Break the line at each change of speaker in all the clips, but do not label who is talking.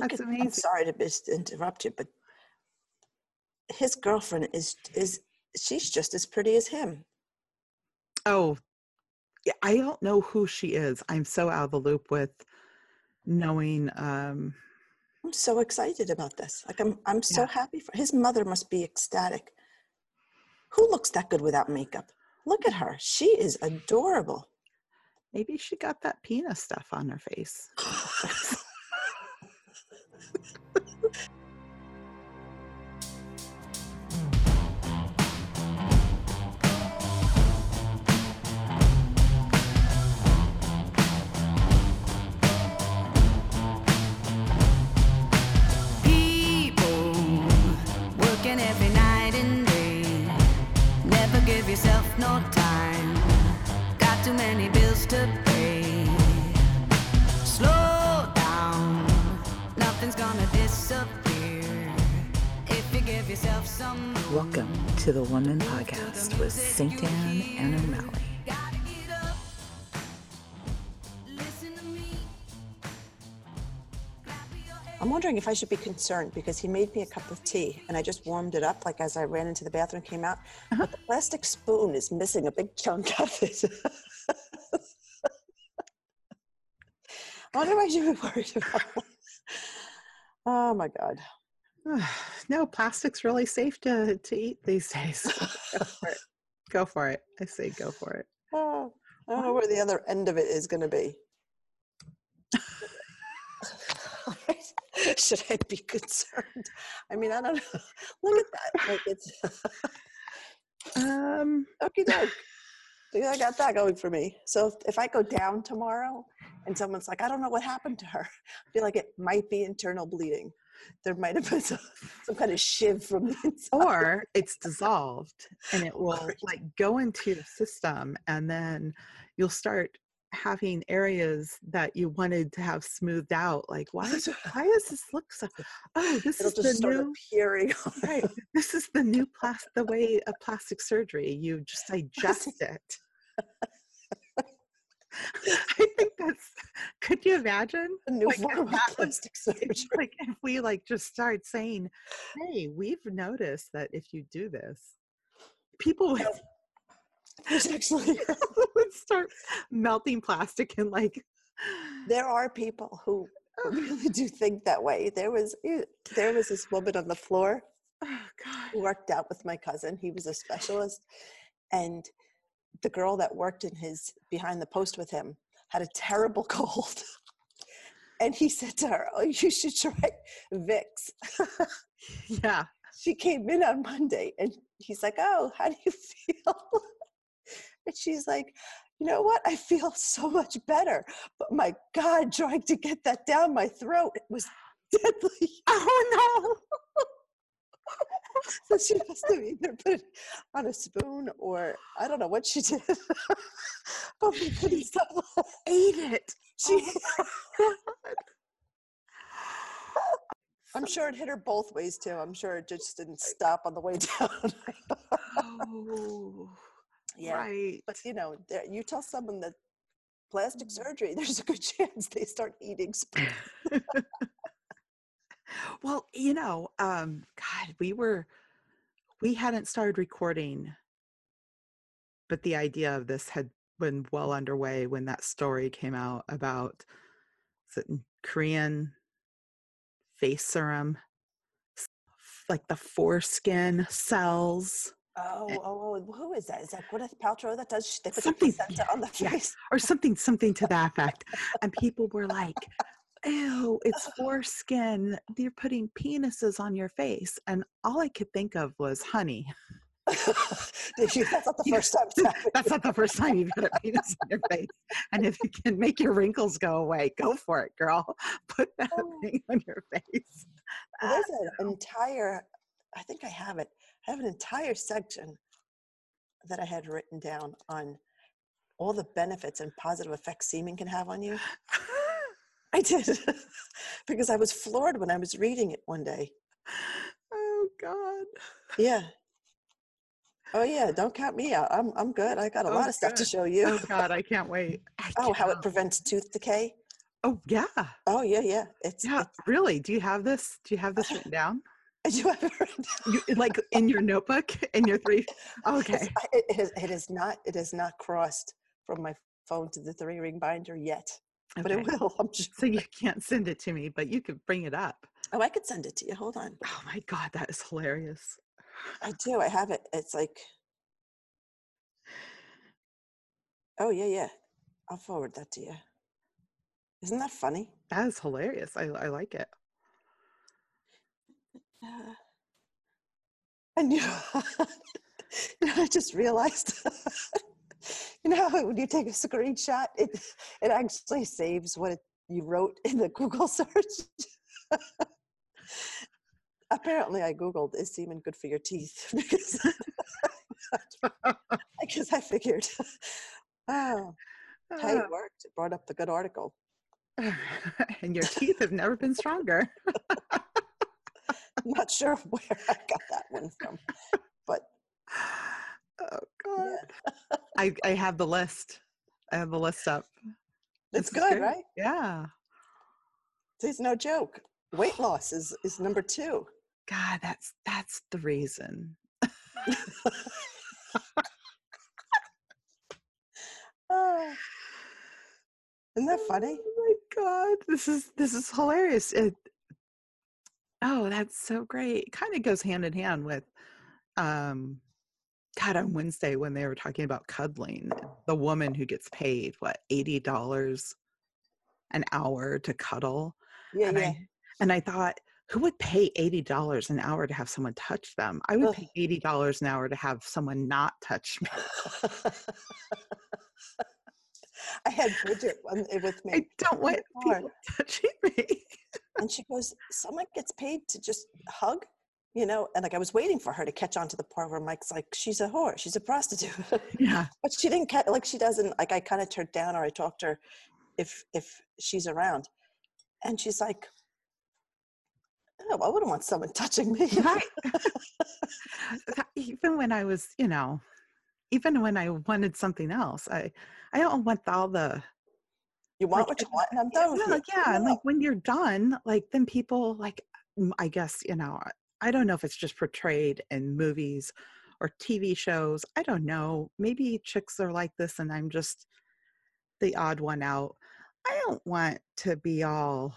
Look
That's
at, I'm sorry to mis- interrupt you, but his girlfriend is is she's just as pretty as him.
Oh, yeah, I don't know who she is. I'm so out of the loop with knowing. Um,
I'm so excited about this. Like I'm I'm so
Yeah.
happy for his mother must be ecstatic. Who looks that good without makeup? Look at her. She is adorable.
maybe she got that penis stuff on her face.
no time. Got too many bills to pay. Slow down, nothing's gonna disappear. If you give yourself some.
Welcome to the Woman Podcast with Saint Anne and O'Malley.
I'm wondering if I should be concerned because he made me a cup of tea and I just warmed it up like as I ran into the bathroom came out. Uh-huh. But the plastic spoon is missing a big chunk of it. I wonder if I should be worried about. Oh my God.
no, plastic's really safe to, to eat these days. go for it. Go for it. I say go for it.
Oh, I don't know where the other end of it is going to be. Should I be concerned? I mean, I don't know. Look at that. Like it's
Um,
okie doke. I got that going for me. So if, if I go down tomorrow and someone's like, I don't know what happened to her, I feel like it might be internal bleeding. There might have been some, some kind of shiv from the inside.
or it's dissolved and it will like go into your system and then you'll start having areas that you wanted to have smoothed out like why is why does this look so oh this
It'll
is the new
appearing.
right this is the new plas- the way of plastic surgery you just digest it i think that's could you imagine
A new
Like,
form of plastic surgery.
Like if we like just start saying hey we've noticed that if you do this people would,
There's actually
would start melting plastic and like
there are people who really do think that way. There was eh, there was this woman on the floor
oh
who worked out with my cousin. He was a specialist, and the girl that worked in his behind the post with him had a terrible cold. And he said to her, "Oh, you should try Vicks."
yeah
she came in on Monday and he's like, Oh, how do you feel? And she's like, You know what? I feel so much better. But my God, trying to get that down my throat it was deadly.
oh no.
so she must have either put it on a spoon or I don't know what she did. but we couldn't stop.
ate it
She, oh,
God.
I'm sure it hit her both ways too. I'm sure it just didn't stop on the way down.
oh
yeah.
right
But you know, there, you tell someone that plastic surgery, there's a good chance they start eating.
Well you know um god we were we hadn't started recording but the idea of this had been well underway when that story came out about korean face serum like the foreskin cells
oh, oh, oh, who is that? Is that Gwyneth Paltrow that does? They put the
Something-
placenta on the
yeah.
face.
or something something to that effect and people were like ew it's foreskin you're putting penises on your face and all i could think of was honey
you- That's not the first time
that's not the first time you've got a penis on your face and if you can make your wrinkles go away go for it girl put that
Oh.
thing on your face
There's an entire, I think I have it. I have an entire section that I had written down on all the benefits and positive effects semen can have on you. I did because I was floored when I was reading it one day.
oh god
Yeah. Oh yeah, don't count me out. I'm I'm good. I got a
Oh,
lot of stuff to show you.
oh god i can't wait I
Oh, how it prevents tooth decay.
Oh yeah.
Oh yeah, yeah. It's,
Yeah.
it's
Really? Do you have this? Do you have this written down?
I do have it down.
You, like in your notebook in your three oh, okay.
It's- I- It, it, is, it is not. It is not crossed from my phone to the three ring binder yet, but it will. I'm sure.
So you can't send it to me, but you could bring it up.
Oh, I could send it to you. Hold on.
Oh my god, that is hilarious.
I do. I have it. It's like. Oh yeah, yeah. I'll forward that to you. Isn't that funny?
That is hilarious. I I like it.
Uh, and you know, you know, I just realized, you know, when you take a screenshot, it it actually saves what it, you wrote in the Google search. Apparently, I googled "Is semen good for your teeth?" because because I figured, oh, hey, it worked. It brought up the good article.
and your teeth have never been stronger.
I'm not sure where I got that one from, but
Oh god.
yeah,
I I have the list. I have the list up.
it's
This is
good, right?
Yeah.
It's no joke. Weight loss is is number two.
God, that's that's the reason.
Ah. Isn't that funny?
Oh my god, this is this is hilarious. It, oh, that's so great. Kind of goes hand in hand with um God on Wednesday when they were talking about cuddling, the woman who gets paid what eighty dollars an hour to cuddle.
Yeah,
and
yeah.
I and I thought, who would pay eighty dollars an hour to have someone touch them? I would
Ugh.
pay eighty dollars an hour to have someone not touch me.
I had Bridget with me,
I don't want people touching me.
And she goes, "Someone gets paid to just hug." You know, and like I was waiting for her to catch on to the part where Mike's like, "She's a whore, she's a prostitute,"
yeah.
but she didn't catch. Like she doesn't. Like I kind of turned down, or I talked to her if if she's around, and she's like, "Oh, I wouldn't want someone touching me."
right even when i was you know even when i wanted something else i i don't want all the
You want
Like,
what you want, and I'm done with
well,
you.
yeah and like when you're done like then people like i guess you know I- don't know if it's just portrayed in movies or tv shows i don't know maybe chicks are like this and i'm just the odd one out i don't want to be all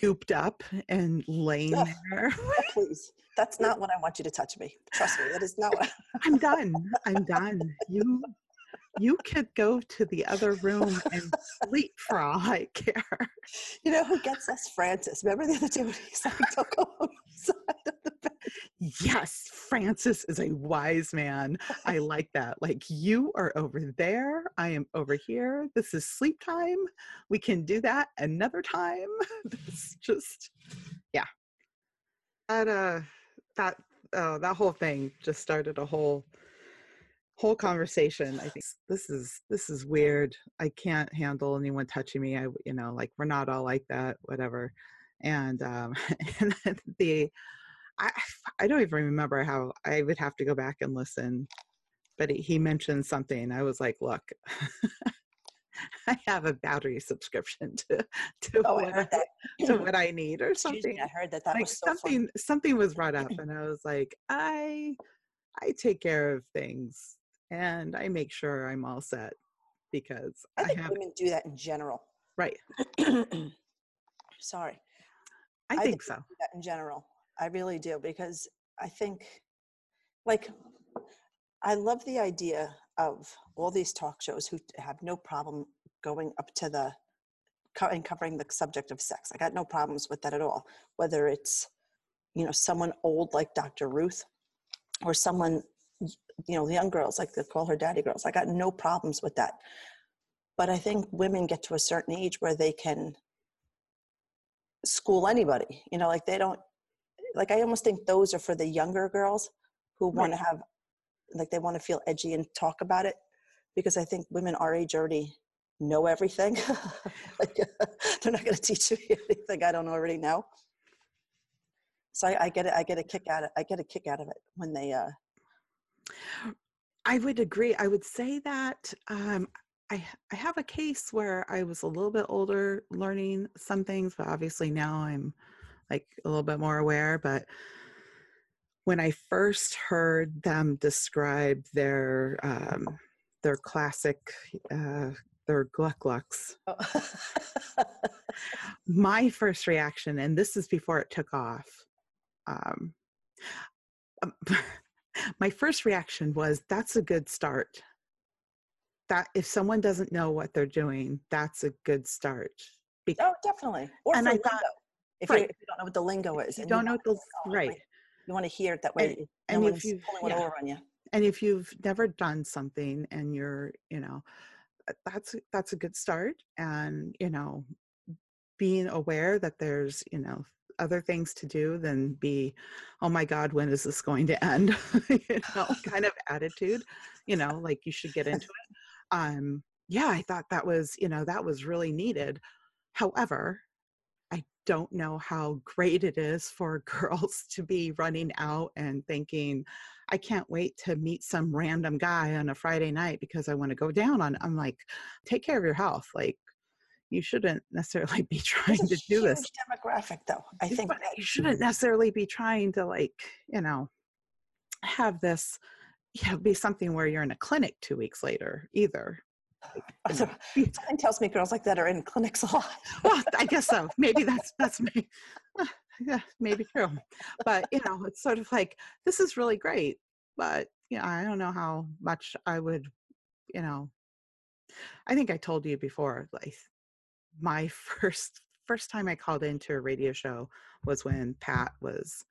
gooped up and laying
Ugh.
there
Oh, please. That's not what I want you to touch me. Trust me, that is not what.
I'm done. I'm done. You you could go to the other room and sleep for all I care.
You know who gets us? Francis. Remember the other day when he's like, "Don't go on the side of the bed."
Yes, Francis is a wise man. I like that. Like you are over there, I am over here. This is sleep time. We can do that another time. It's just yeah. That uh that uh that whole thing just started a whole whole conversation i think this is this is weird. I can't handle anyone touching me. I you know like we're not all like that whatever. And um and the i i don't even remember how i would have to go back and listen but he- mentioned something. I was like look i have a battery subscription to to,
Oh,
what,
heard
to what i need or something
me, I heard that. That
like
was so funny.
something something was brought up and i was like i i take care of things and i make sure i'm all set because
I
i,
think
have
women do that in general.
right
Sorry,
i,
I
think
think
so
do that in general. I really do because I think, like, I love the idea of all these talk shows who have no problem going up to the and covering the subject of sex. I got no problems with that at all. Whether it's you know someone old like Dr. Ruth or someone you know the young girls like they call her daddy girls. I got no problems with that. But I think women get to a certain age where they can school anybody. You know, like they don't like I almost think those are for the younger girls who want to have like they want to feel edgy and talk about it because I think women our age already know everything. like they're not going to teach me anything I don't already know. So I, I get it. I get a kick out of I get a kick out of it when they. uh
i would agree i would say that um I I have a case where I was a little bit older learning some things, but obviously now I'm like a little bit more aware. But when I first heard them describe their um, their classic uh, their Gluck Glucks,
Oh.
my first reaction, and this is before it took off, um, um, my first reaction was that's a good start. That if someone doesn't know what they're doing, that's a good start. Be-
oh, definitely. Or
And I
lingo.
thought-
if, you, if you don't know what the lingo is,
you don't know what the right.
like, You want to hear it that way. no
and if you
pulling
yeah.
over on you
and if you've never done something and you're you know uh, that's that's a good start and you know being aware that there's you know other things to do than be oh my god when is this going to end you know kind of attitude you know like you should get into it um yeah i thought that was you know that was really needed however i don't know how great it is for girls to be running out and thinking I can't wait to meet some random guy on a Friday night because I want to go down on. I'm like, take care of your health. Like, you shouldn't necessarily be trying to do this.
demographic, though. I think
But you shouldn't necessarily be trying to like, you know, have this yeah, be something where you're in a clinic two weeks later either.
something tells me girls like that are in clinics a lot.
well, I guess so. Maybe that's that's me. Yeah, maybe true. But you know, it's sort of like this is really great, but you know, I don't know how much I would, you know. I think I told you before, like my first first time I called into a radio show was when Pat was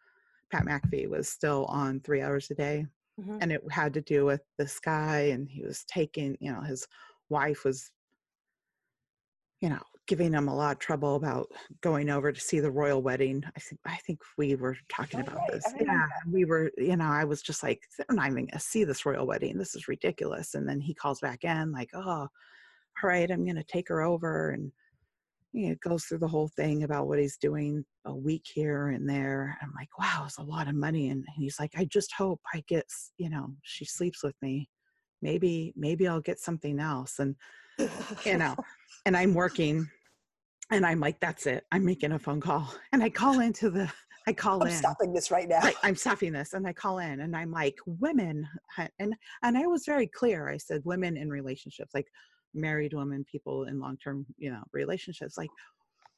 Pat McAfee was still on three hours a day
Mhm.
and it had to do with this guy and he was taking you know his wife was you know giving him a lot of trouble about going over to see the royal wedding. I think i think we were talking about
right,
this. Yeah we were you know i was just like i'm not even gonna see this royal wedding this is ridiculous. And then he calls back in like oh all right i'm gonna take her over and you uh, know, goes through the whole thing about what he's doing a week here and there. I'm like, wow, it's a lot of money. And he's like, I just hope I get, you know, she sleeps with me. Maybe, maybe I'll get something else. And, you know, and I'm working and I'm like, that's it. I'm making a phone call. And I call into the, I call
I'm
in.
stopping this right now.
Right, I'm stopping this and I call in and I'm like, women and and I was very clear. I said women in relationships, like married women, people in long-term, you know, relationships, like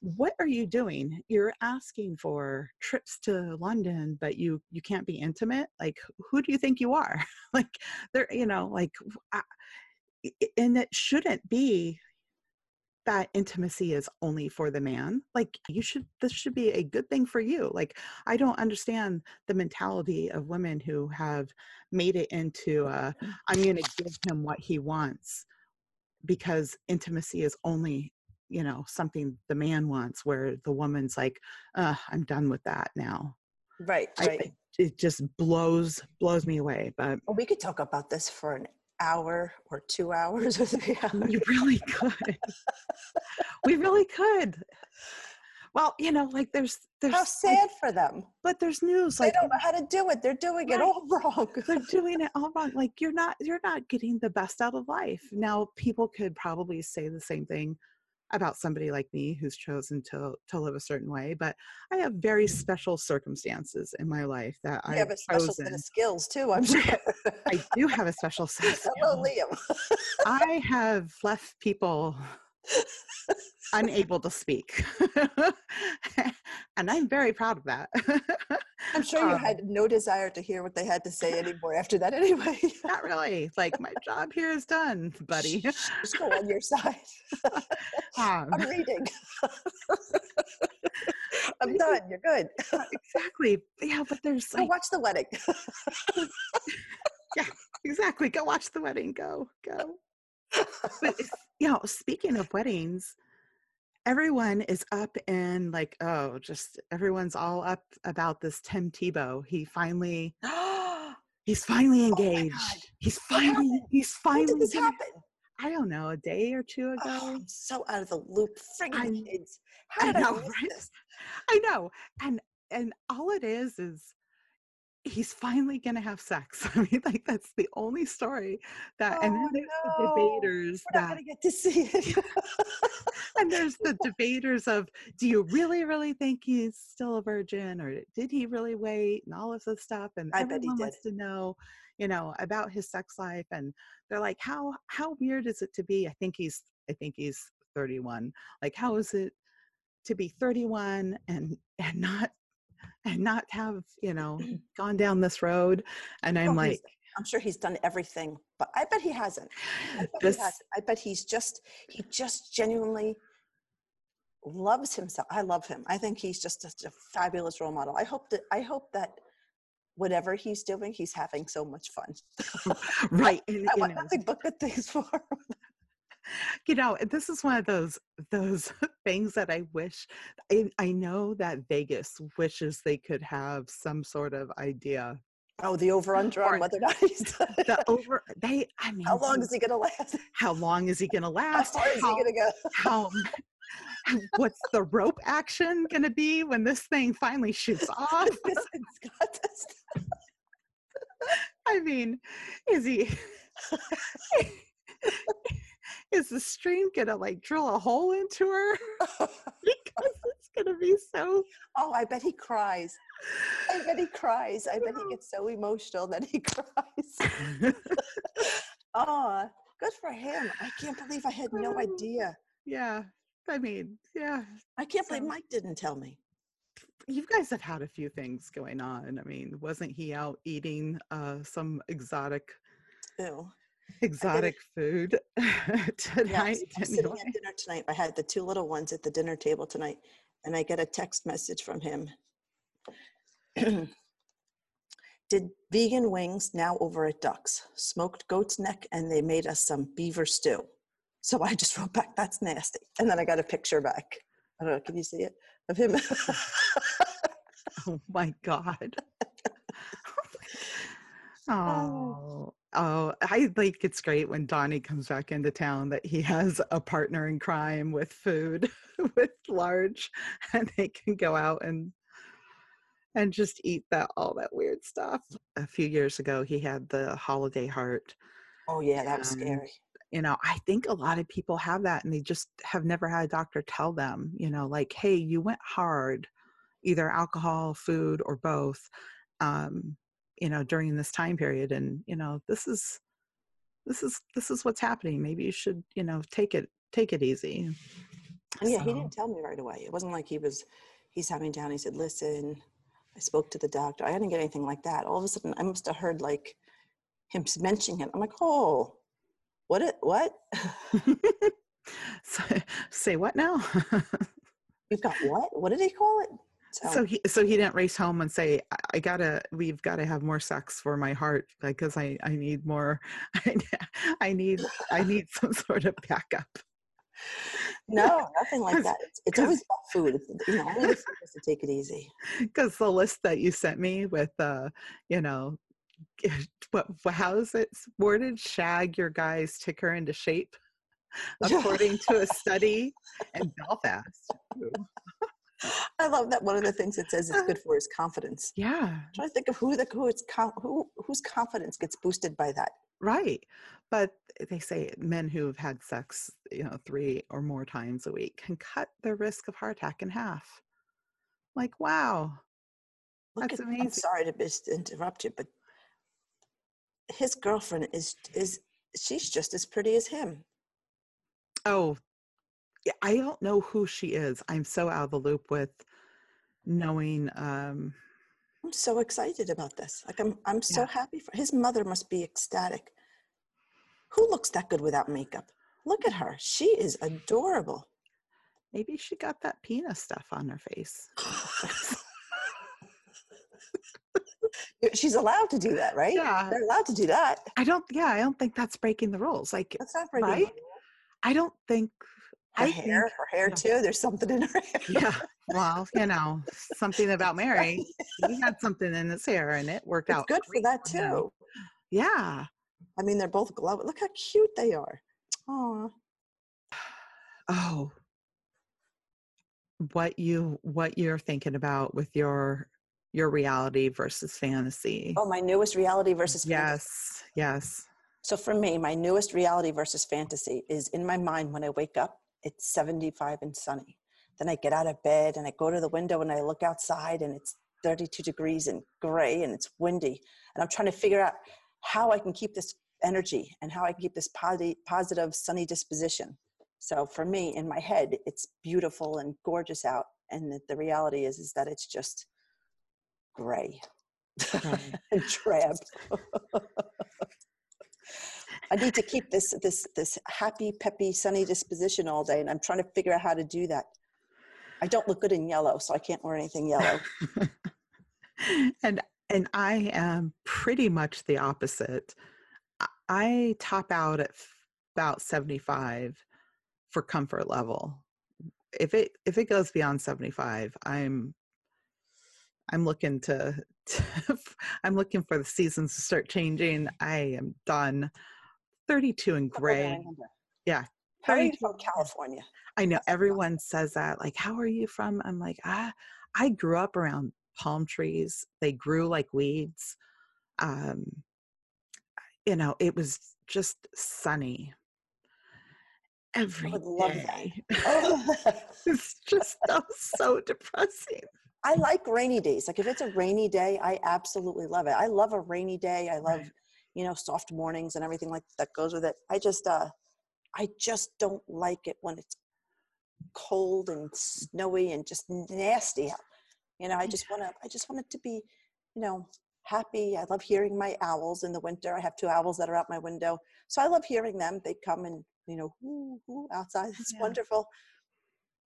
what are you doing? You're asking for trips to London, but you you can't be intimate. Like who do you think you are? like there, you know, like I- i- and it shouldn't be that intimacy is only for the man like you should this should be a good thing for you like i don't understand the mentality of women who have made it into uh, i'm going to give him what he wants because intimacy is only you know something the man wants where the woman's like uh, i'm done with that now
right,
I-
right.
I- it just blows blows me away but
Well, we could talk about this for an hour or two hours or three hours.
we really could we really could well you know like there's there's
How
like,
sad for them.
but there's news
They
like
don't know how to do it. They're doing it all wrong.
they're doing it all wrong like you're not you're not getting the best out of life now people could probably say the same thing about somebody like me who's chosen to to live a certain way but i have very special circumstances in my life that
You
i've
a special set of skills too, I'm sure.
i do have a special set of
Hello. Liam.
I have left people unable to speak. and I'm very proud of that.
I'm sure you
Um,
had no desire to hear what they had to say anymore after that anyway.
Not really. Like, my job here is done, buddy.
Just go on your side.
Um,
I'm reading. I'm done. You're good.
exactly. Yeah, but there's
Go
like,
watch the wedding.
Yeah, exactly. Go watch the wedding. Go, go. But, it's- you know, speaking of weddings, everyone is up in like, oh, just everyone's all up about this Tim Tebow. He finally He's finally
Oh
engaged.
God.
He's finally he's
when
finally
did this happen?
I don't know, a day or two oh, ago.
Oh, I'm so out of the loop. Friggin' kids. How
I
did I,
know,
miss
right? I know. And and all it is is he's finally gonna have sex. I mean, like that's the only story that, and oh, then
Oh,
there's the debaters
We're not
that,
going to get to see it.
and there's the debaters of, do you really, really think he's still a virgin, or did he really wait, and all of this stuff, and
I bet he
everyone
did.
wants to know, you know, about his sex life, and they're like, how how weird is it to be? I think he's, I think he's 31. Like, how is it to be 31 and and not and not have you know gone down this road and i'm
Oh,
like
I'm sure he's done everything, but I bet he hasn't. I bet,
This-
he hasn't. I bet he's just he just genuinely loves himself. I love him. I think he's just such a fabulous role model. I hope that I hope that whatever he's doing, he's having so much fun.
right and,
I want
know,
nothing but good things for him.
You know this is one of those those things that i wish I, I know that vegas wishes they could have some sort of idea
Oh, the over under on whether or not he's
the over they i mean
How long is he gonna last?
how long is he gonna last?
How far is he gonna go?
how what's the rope action gonna be when this thing finally shoots off. I mean, is he is the stream gonna like drill a hole into her? because it's gonna be so
Oh, I bet he cries. I bet he cries. I bet he gets so emotional that he cries. oh, good for him. I can't believe I had no idea.
yeah. I mean, yeah.
I can't believe Mike didn't tell me.
You guys have had a few things going on. I mean, wasn't he out eating uh some exotic
Ew.
exotic food
Yes,
tonight?
I'm sitting at dinner tonight. I had the two little ones at the dinner table tonight, and I get a text message from him. Did vegan wings now over at Ducks, smoked goat's neck, and they made us some beaver stew. So I just wrote back, "That's nasty," and then I got a picture back. I don't know. Can you see it of him?
Oh my god. Oh, oh. Oh, I think it's great when Donnie comes back into town that he has a partner in crime with food with large and they can go out and and just eat that all that weird stuff. A few years ago he had the holiday heart.
oh yeah, that was
And
scary.
You know, I think a lot of people have that and they just have never had a doctor tell them, you know, like, hey, you went hard, either alcohol, food, or both. Um, you know during this time period and you know this is this is this is what's happening maybe you should you know take it take it easy
And yeah, he didn't tell me right away. It wasn't like he was, he sat me down. He said, listen, I spoke to the doctor. I didn't get anything like that. All of a sudden, I must have heard like him mentioning it. I'm like, oh, what? It, what?
so, say what now
You've got what? What did he call it?
So he so he didn't race home and say I, I gotta we've got to have more sex for my heart like because i i need more I, I need i need some sort of backup
no, nothing like that. It's, it's
'cause-
always about food. You know, only food to take it easy.
because the list that you sent me with uh you know what wh- how is it worded shag your guy's ticker into shape according to a study in belfast.
I love that one of the things it says it's uh-huh. good for his confidence.
yeah
I'm trying to think of who the who it's com- who whose confidence gets boosted by that.
right but they say men who've had sex you know three or more times a week can cut their risk of heart attack in half like wow
Look
That's
at, I'm
amazing.
sorry to interrupt you, but his girlfriend is is she's just as pretty as him.
Oh, I don't know who she is. I'm so out of the loop with knowing. Um,
I'm so excited about this. Like I'm I'm so
Yeah.
happy for his mother must be ecstatic. Who looks that good without makeup? Look at her. She is adorable.
maybe she got that penis stuff on her face.
She's allowed to do that, right?
Yeah.
They're allowed to do that.
I don't. Yeah, I don't think that's breaking the rules. Like,
That's not breaking
Right? I don't think.
Her
I
hair,
think.
her hair
yeah.
too. There's something in her hair.
Yeah. Well, you know, something about Mary. He had something in his hair, and it worked
It's
out.
good for that too.
Yeah.
I mean, they're both glowing. Look how cute they are. Oh,
Oh. What you what you're thinking about with your your reality versus fantasy.
Oh, my newest reality versus fantasy.
yes, yes.
So for me, my newest reality versus fantasy is in my mind when I wake up, it's 75 and sunny. Then I get out of bed and I go to the window and I look outside and it's 32 degrees and gray and it's windy. And I'm trying to figure out how I can keep this energy and how I can keep this positive, sunny disposition. So for me, in my head, it's beautiful and gorgeous out. And the, reality is, is that it's just gray
Right.
and drab. I need to keep this this this happy, peppy, sunny disposition all day, and I'm trying to figure out how to do that. I don't look good in yellow, so I can't wear anything yellow.
and and I am pretty much the opposite. I- top out at about 75 for comfort level. If it if it goes beyond 75, I'm I'm looking to, to I'm looking for the seasons to start changing. I am done. 32 and gray. Yeah.
How are you from California?
I know everyone says that. Like, how are you from? I'm like, ah, I grew up around palm trees. They grew like weeds. Um, you know, it was just sunny every
would love that. Oh,
it's just so, so depressing.
I like rainy days. Like if it's a rainy day, I absolutely love it. I love a rainy day. I love,
Right.
You know, soft mornings and everything like that goes with it. I just uh I just don't like it when it's cold and snowy and just nasty out. You know, I just want to I just want it to be, you know, happy. I love hearing my owls in the winter. I have two owls that are out my window. So I love hearing them. They come and, you know, whoo, whoo, outside. It's
Yeah.
wonderful.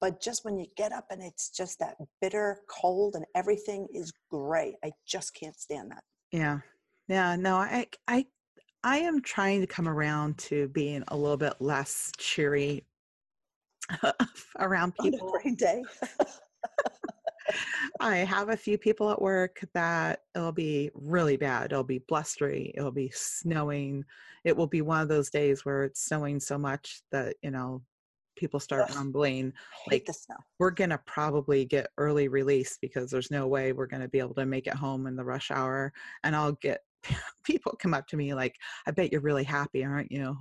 But just when you get up and it's just that bitter cold and everything is gray, I just can't stand that.
Yeah. Yeah. No, I, I, I am trying to come around to being a little bit less cheery around people.
day.
I have a few people at work that it'll be really bad. It'll be blustery. It'll be snowing. It will be one of those days where it's snowing so much that, you know, people start
Ugh.
rumbling. Like,
the snow.
We're going to probably get early release because there's no way we're going to be able to make it home in the rush hour. And I'll get people come up to me like, I bet you're really happy, aren't you?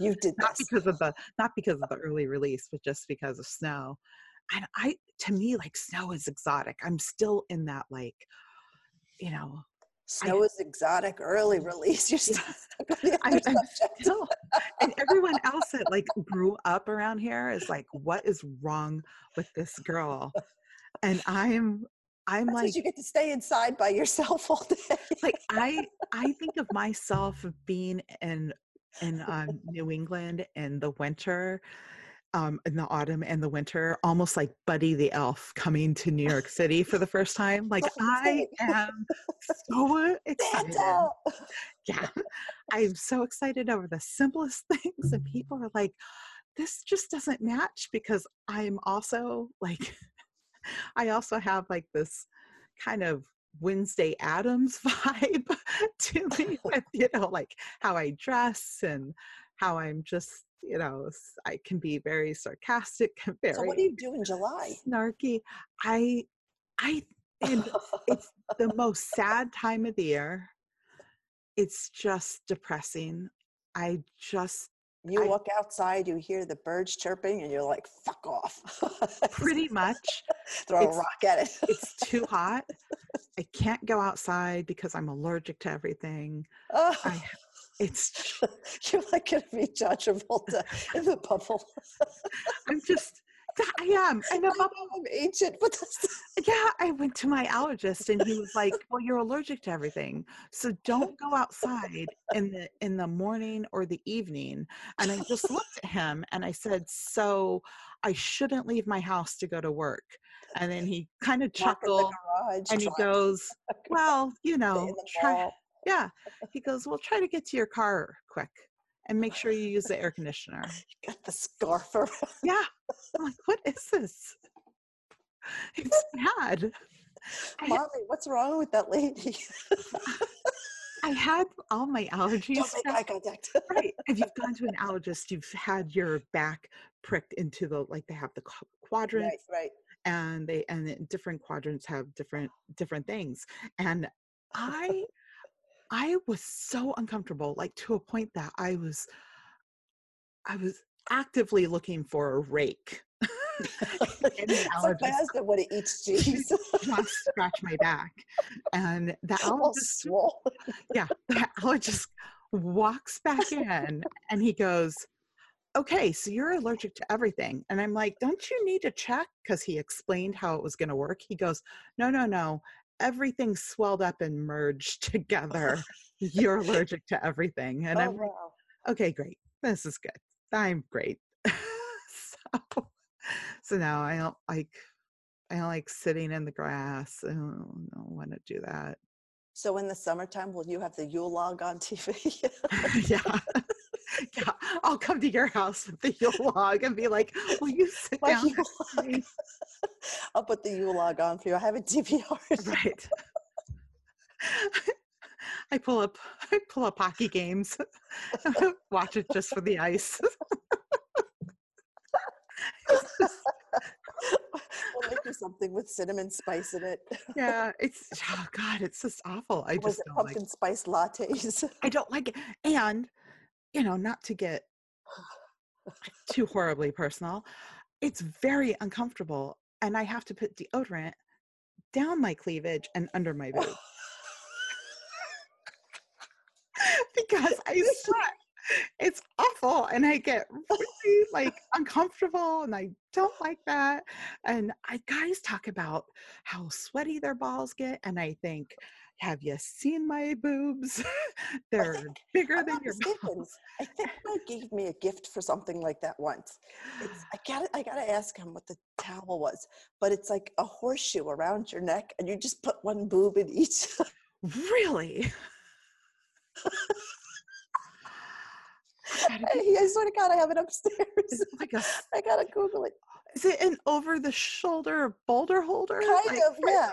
You did
not
this.
because of the not because of the early release but just because of snow and i to me like snow is exotic i'm still in that like you know
Snow is exotic, early release. You're still stuck on the
I'm,
other
I'm still and everyone else that like grew up around here is like what is wrong with this girl and i'm i'm
That's
like
you get to stay inside by yourself all day.
like i i think of myself being in in um, new england in the winter um in the autumn and the winter almost like buddy the elf coming to new york city for the first time. Like i am so excited. yeah. I'm so excited over the simplest things and people are like this just doesn't match because i'm also like i also have like this kind of wednesday addams vibe to me with you know like how i dress and how i'm just you know I can be very sarcastic very
So what do you do in July?
snarky i i and it's the most sad time of the year. It's just depressing. I just
You
I-
walk outside, you hear the birds chirping, and you're like, "Fuck off!"
pretty much
throw a rock at it.
it's too hot. I can't go outside because I'm allergic to everything.
Oh,
I it's
you're like gonna be John Travolta in the bubble.
I'm just I am. I'm,
know I'm ancient, but uh,
yeah, I went to my allergist and he was like, "Well, you're allergic to everything. So don't go outside in the in the morning or the evening." And I just looked at him and I said, "So I shouldn't leave my house to go to work." And then he kind of chuckled
garage.
and he goes, "Well, you know, try yeah." He goes, "Well, try to get to your car quick and make sure you use the air conditioner."
Got the scarf around.
Yeah. I'm like, "What is this?" It's bad.
Mommy, what's wrong with that lady?
I had all my allergies.
Don't make eye contact.
right. If you've gone to an allergist, you've had your back pricked into the like they have the qu- quadrant.
right, right.
and they and different quadrants have different different things and i i was so uncomfortable like to a point that i was i was actively looking for a rake And the
It's like my
allergist
husband when he eats cheese.
just scratch my back and the
all
allergist yeah, the allergist walks back in and he goes, Okay, so you're allergic to everything. And I'm like, Don't you need to check? Because he explained how it was going to work. He goes, No, no, no. Everything swelled up and merged together. You're allergic to everything. And
Oh,
I'm like,
wow.
Okay, great. This is good. I'm great. so, so now I don't like, I don't like sitting in the grass. I don't, don't want to do that.
So in the summertime, will you have the Yule log on TV?
yeah. yeah. I'll come to your house with the Yule log and be like, will you sit
My
down?
I'll put the Yule log on for you. I have a DVR'd.
Right. I pull up I pull up hockey games. Watch it just for the ice.
we'll make you something with cinnamon spice in it.
yeah, it's oh god, it's just awful. I
was
just
it
don't like
pumpkin spice lattes?
I don't like it. And, you know, not to get too horribly personal, it's very uncomfortable. And I have to put deodorant down my cleavage and under my boob because I sweat. It's awful. And I get really like uncomfortable and I don't like that. And I guys talk about how sweaty their balls get. And I think, have you seen my boobs? They're
think-
bigger
I'm
than your
mistaken. I think Mike gave me a gift for something like that once. It's, I gotta, I gotta ask him what the towel was, but it's like a horseshoe around your neck, and you just put one boob in each.
Really? You-
I swear to God, I have it upstairs.
It like a
I gotta Google it.
is it an over the shoulder boulder holder?
Kind
Like,
of, yeah,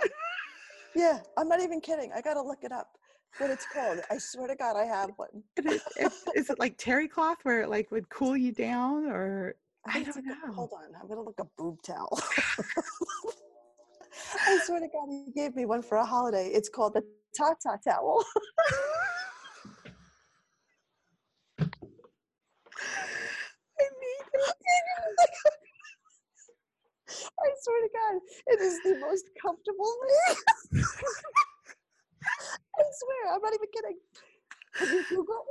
yeah. I'm not even kidding. I gotta look it up. What it's called? I swear to God, I have one.
is, Is it like terry cloth where it like would cool you down or I
it's
don't know.
Hold on, I'm gonna look a boob towel. I swear to God, he gave me one for a holiday. It's called the Tata towel.
I need it.
I swear to God, it is the most comfortable. I swear, I'm not even kidding. Can you Google?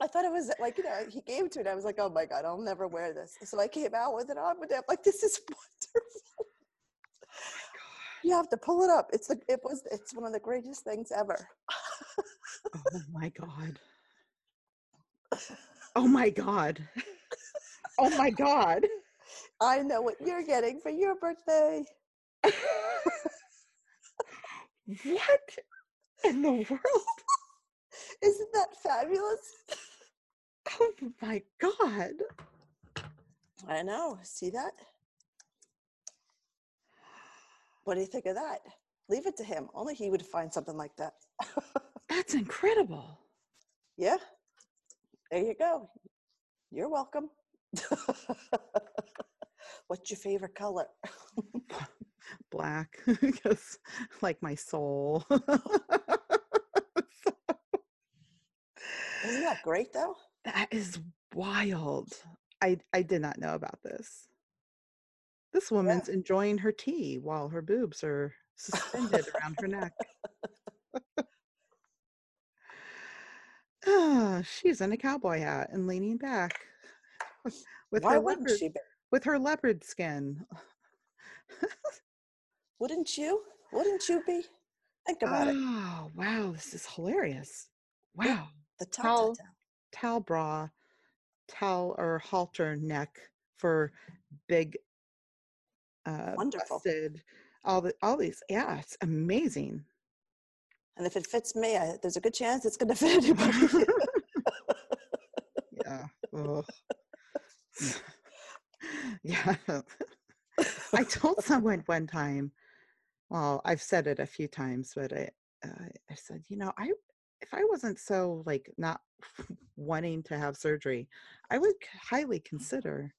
I thought it was like, you know, he gave it to me and I was like, oh my God, I'll never wear this. So I came out with it on day. I'm like, this is wonderful. Oh you have to pull it up. It's the it was it's one of the greatest things ever.
Oh my god. Oh my god. Oh my god.
I know what you're getting for your birthday.
What in the world?
Isn't that fabulous?
Oh my god.
I know. See that? What do you think of that? Leave it to him. Only he would find something like that.
That's incredible.
yeah. There you go. You're welcome. What's your favorite color?
Black because like my soul.
Isn't that great though?
that is wild. I I did not know about this. This woman's enjoying her tea while her boobs are suspended around her neck. Ah, she's in a cowboy hat and leaning back with,
Why
her
wouldn't
leopard,
she be?
with her leopard skin.
Wouldn't you? Wouldn't you be? Think about it.
Oh, wow, this is hilarious. Wow.
The ta
Towel bra, towel or halter neck for big uh
Wonderful.
busted all the all these yeah, it's amazing.
And if it fits me, I, there's a good chance it's going to fit anybody.
yeah. Yeah. I told someone one time, well, I've said it a few times, but I, uh, I said, you know, I, if I wasn't so like not wanting to have surgery, I would highly consider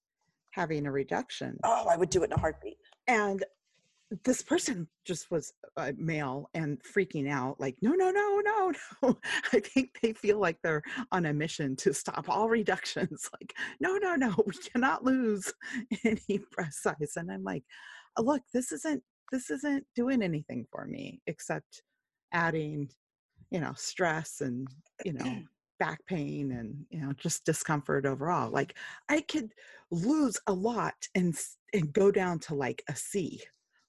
having a reduction.
Oh, I would do it in a heartbeat.
And this person just was uh, male and freaking out like no no no no no. I think they feel like they're on a mission to stop all reductions like no no no we cannot lose any breast size. And i'm like "Uh, look this isn't this isn't doing anything for me except adding you know stress and you know back pain and you know just discomfort overall. Like i could lose a lot and and go down to like a c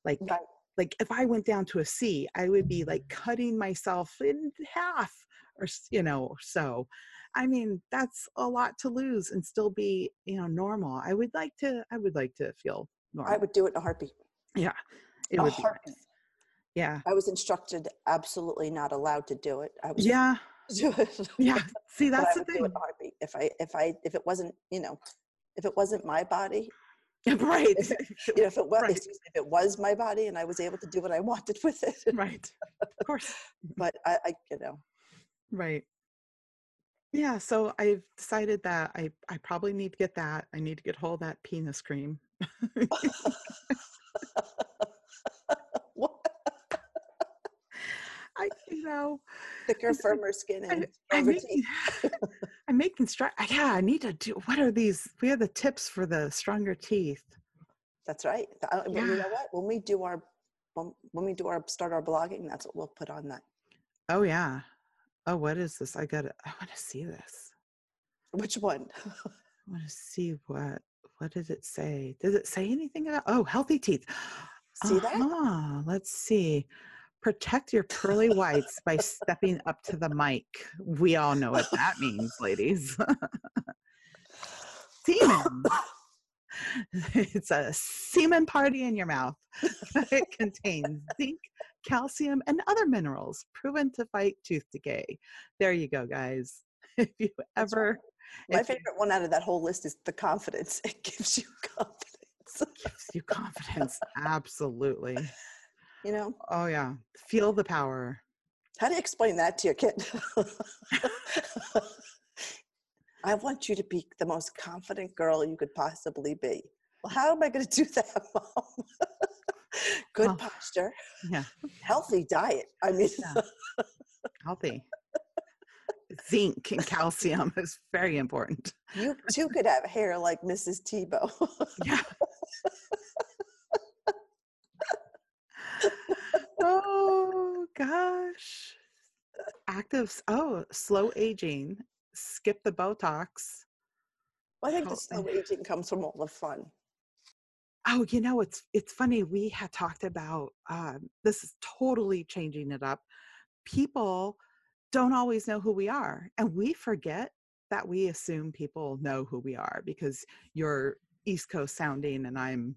like
Right.
like if i went down to a c i would be like cutting myself in half or you know so i mean that's a lot to lose and still be you know normal i would like to i would like to feel normal
I would do it in a heartbeat.
yeah it
a
would be
heartbeat.
nice. yeah
I was instructed absolutely not allowed to do it. I was
yeah yeah see that's the
would do it
thing
heartbeat. If I if I if it wasn't, you know, if it wasn't my body,
right
if you know, if it was
Right.
if it was my body and I was able to do what I wanted with it.
right of course
but I, I you know,
Right. Yeah, so I've decided that I I probably need to get that. I need to get hold of that penis cream.
what
I you know,
thicker, firmer skin
I,
and
making
teeth.
I'm making stri- yeah, I need to do what are these? We have the tips for the stronger teeth.
That's right. Uh, You
Yeah.
know what? When we do our when, when we do our start our blogging, that's what we'll put on that.
Oh yeah. Oh, what is this? I got I want to see this.
Which one?
I want to see what what did it say? Does it say anything about Oh, healthy teeth.
See that?
Ah, let's see. Protect your pearly whites by stepping up to the mic. We all know what that means, ladies. semen. It's a semen party in your mouth. it contains zinc, calcium, and other minerals proven to fight tooth decay. There you go, guys. If you
right.
ever
My
if you-
favorite one out of that whole list is the confidence. It gives you confidence.
gives you confidence, absolutely.
You know,
Oh yeah, feel the power.
how do you explain that to your kid? I want you to be the most confident girl you could possibly be. Well, how am I going to do that, mom? Good
Well,
posture,
Yeah,
healthy diet. I mean,
Yeah. healthy. Zinc and calcium is very important.
you too could have hair like Mrs. Tebow.
Yeah. oh gosh. Active. Oh, slow aging. Skip the Botox.
Well, I think the slow aging comes from all the fun.
Oh, you know, it's it's funny. We had talked about um, this is totally changing it up. People don't always know who we are, and we forget that we assume people know who we are because you're East Coast sounding, and I'm,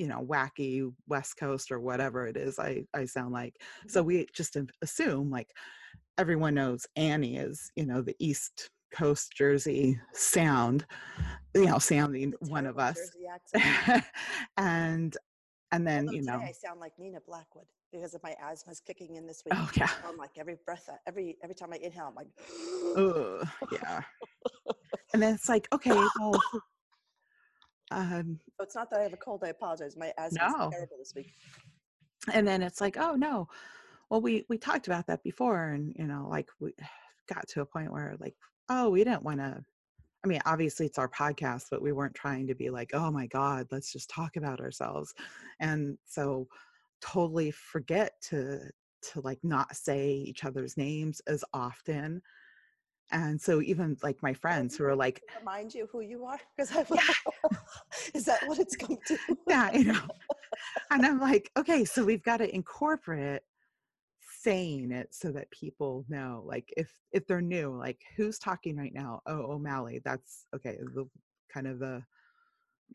you know, wacky West Coast or whatever it is. I I sound like. So mm-hmm. we just assume like everyone knows Annie is, you know, the East Coast Jersey sound, you know, sounding one of us. And and then
Although
you know
I sound like Nina Blackwood because of my asthma's kicking in this week.
oh yeah.
I'm like every breath, every every time I inhale, I'm like,
Ugh, yeah. And then it's like okay well um
So it's not that I have a cold. I apologize. My asthma is
No.
terrible this week.
and then it's like oh no well we we talked about that before and you know like we got to a point where like oh we didn't want to i mean obviously it's our podcast but we weren't trying to be like oh my god let's just talk about ourselves and so totally forget to to like not say each other's names as often and so even like my friends who are like
remind you who you are because I will. Oh, is that what it's come to?
yeah you know and i'm like okay so we've got to incorporate saying it so that people know like if if they're new like who's talking right now oh o'malley that's okay the kind of the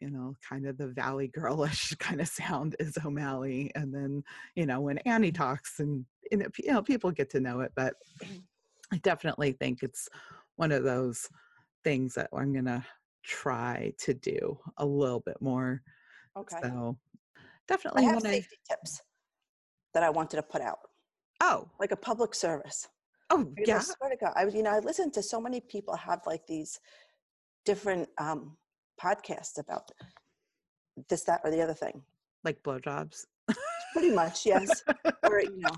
you know kind of the valley girlish kind of sound is o'malley and then you know when annie talks and know, p- you know people get to know it but mm. I definitely think it's one of those things that i'm gonna try to do a little bit more
Okay.
so
I
definitely
have
I
safety tips that I wanted to put out,
oh
like a public service.
Oh
Because
yeah.
I swear to God, I you know, I listened to so many people have like these different um, podcasts about this, that, or the other thing.
Like blowjobs.
Pretty much, yes. or you know,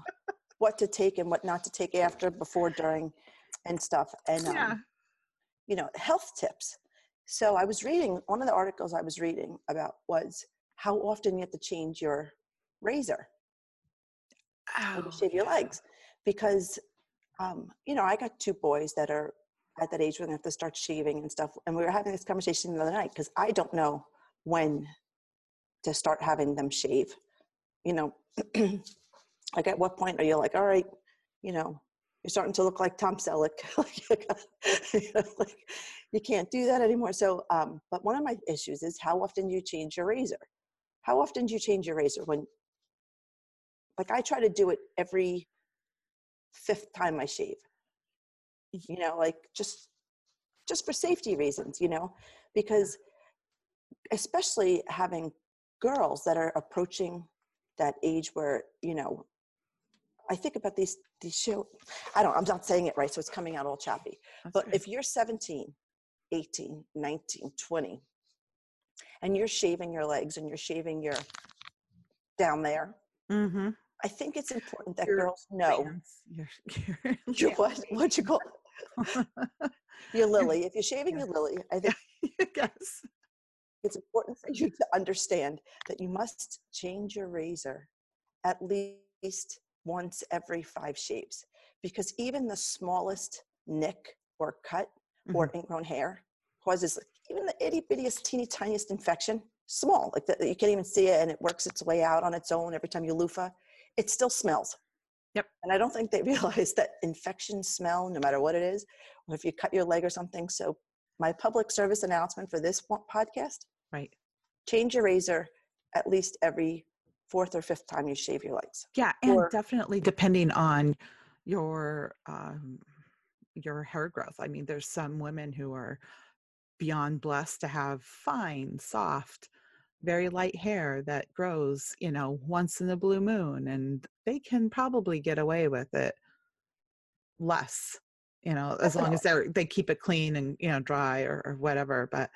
what to take and what not to take after, before, during, and stuff. And um, you know, health tips. So I was reading one of the articles I was reading about was how often you have to change your razor you
Oh,
shave your
yeah.
legs, because um, you know I got two boys that are at that age where they have to start shaving and stuff, and we were having this conversation the other night because I don't know when to start having them shave. You know, like at what point are you like, all right, you know, you're starting to look like Tom Selleck. you like, you can't do that anymore. So, um, but one of my issues is how often do you change your razor? How often do you change your razor? When, like, I try to do it every fifth time I shave. You know, like just just for safety reasons. You know, because especially having girls that are approaching that age where you know i think about these these show i don't i'm not saying it right so it's coming out all choppy
That's
but if you're 17 18 19 20 and you're shaving your legs and you're shaving your down there
mm-hmm.
i think it's important that
Your
girls know
your- your-
your what what you call your lily if you're shaving
Yeah.
your lily i think
yes.
it's important for you to understand that you must change your razor at least once every five shaves because even the smallest nick or cut or mm-hmm. ingrown hair causes even the itty bittiest teeny tiniest infection small like that that you can't even see it and it works its way out on its own every time you loofah it still smells
Yep.
and i don't think they realize that infections smell no matter what it is or if you cut your leg or something so my public service announcement for this podcast
Right.
change your razor at least every fourth or fifth time you shave your legs.
Yeah, and
Or-
definitely depending on your um, your hair growth. I mean, there's some women who are beyond blessed to have fine, soft, very light hair that grows, you know, once in a blue moon, and they can probably get away with it less, you know, as long as they they keep it clean and you know dry or, or whatever. But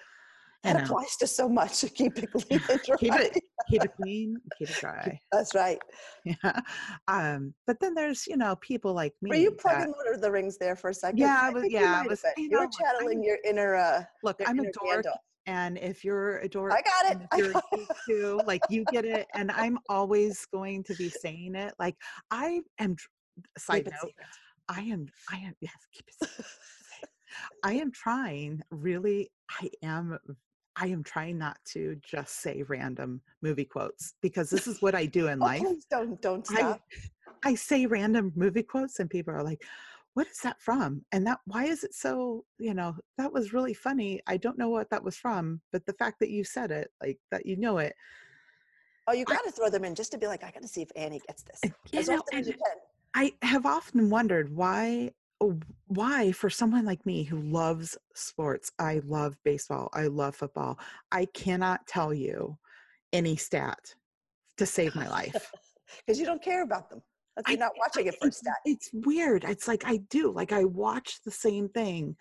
That
know,
applies to so much to keep it clean and dry.
keep it keep it clean, keep it dry.
That's right.
Yeah. Um, but then there's, you know, people like me.
Were you plugging Lord of the Rings there for a second?
Yeah, I was-
you
yeah, I was- you
You
know,
were channeling
I'm-
your inner, uh,
look,
your
I'm a dork.
Gandalf.
And if you're a dork,
I got it.
and if
I
you're
got
geek too, like you get it. And I'm always going to be saying it. Like I am, side
Keep
note. I am, I am, yes, keep it. I am trying really, I am, I am trying not to just say random movie quotes because this is what I do in
Oh,
life.
don't, don't
I,
stop.
I say random movie quotes and people are like, what is that from? And that why is it so, you know, that was really funny. I don't know what that was from, but the fact that you said it, like that you know it.
Oh, you got to throw them in just to be like, I got to see if Annie gets this. As
know,
often as you can.
I have often wondered why why for someone like me who loves sports, I love baseball, I love football, I cannot tell you any stat to save my life.
Because you don't care about them. Like,
I-
You're not watching it for a stat.
it's weird. It's like I do. Like I watch the same thing.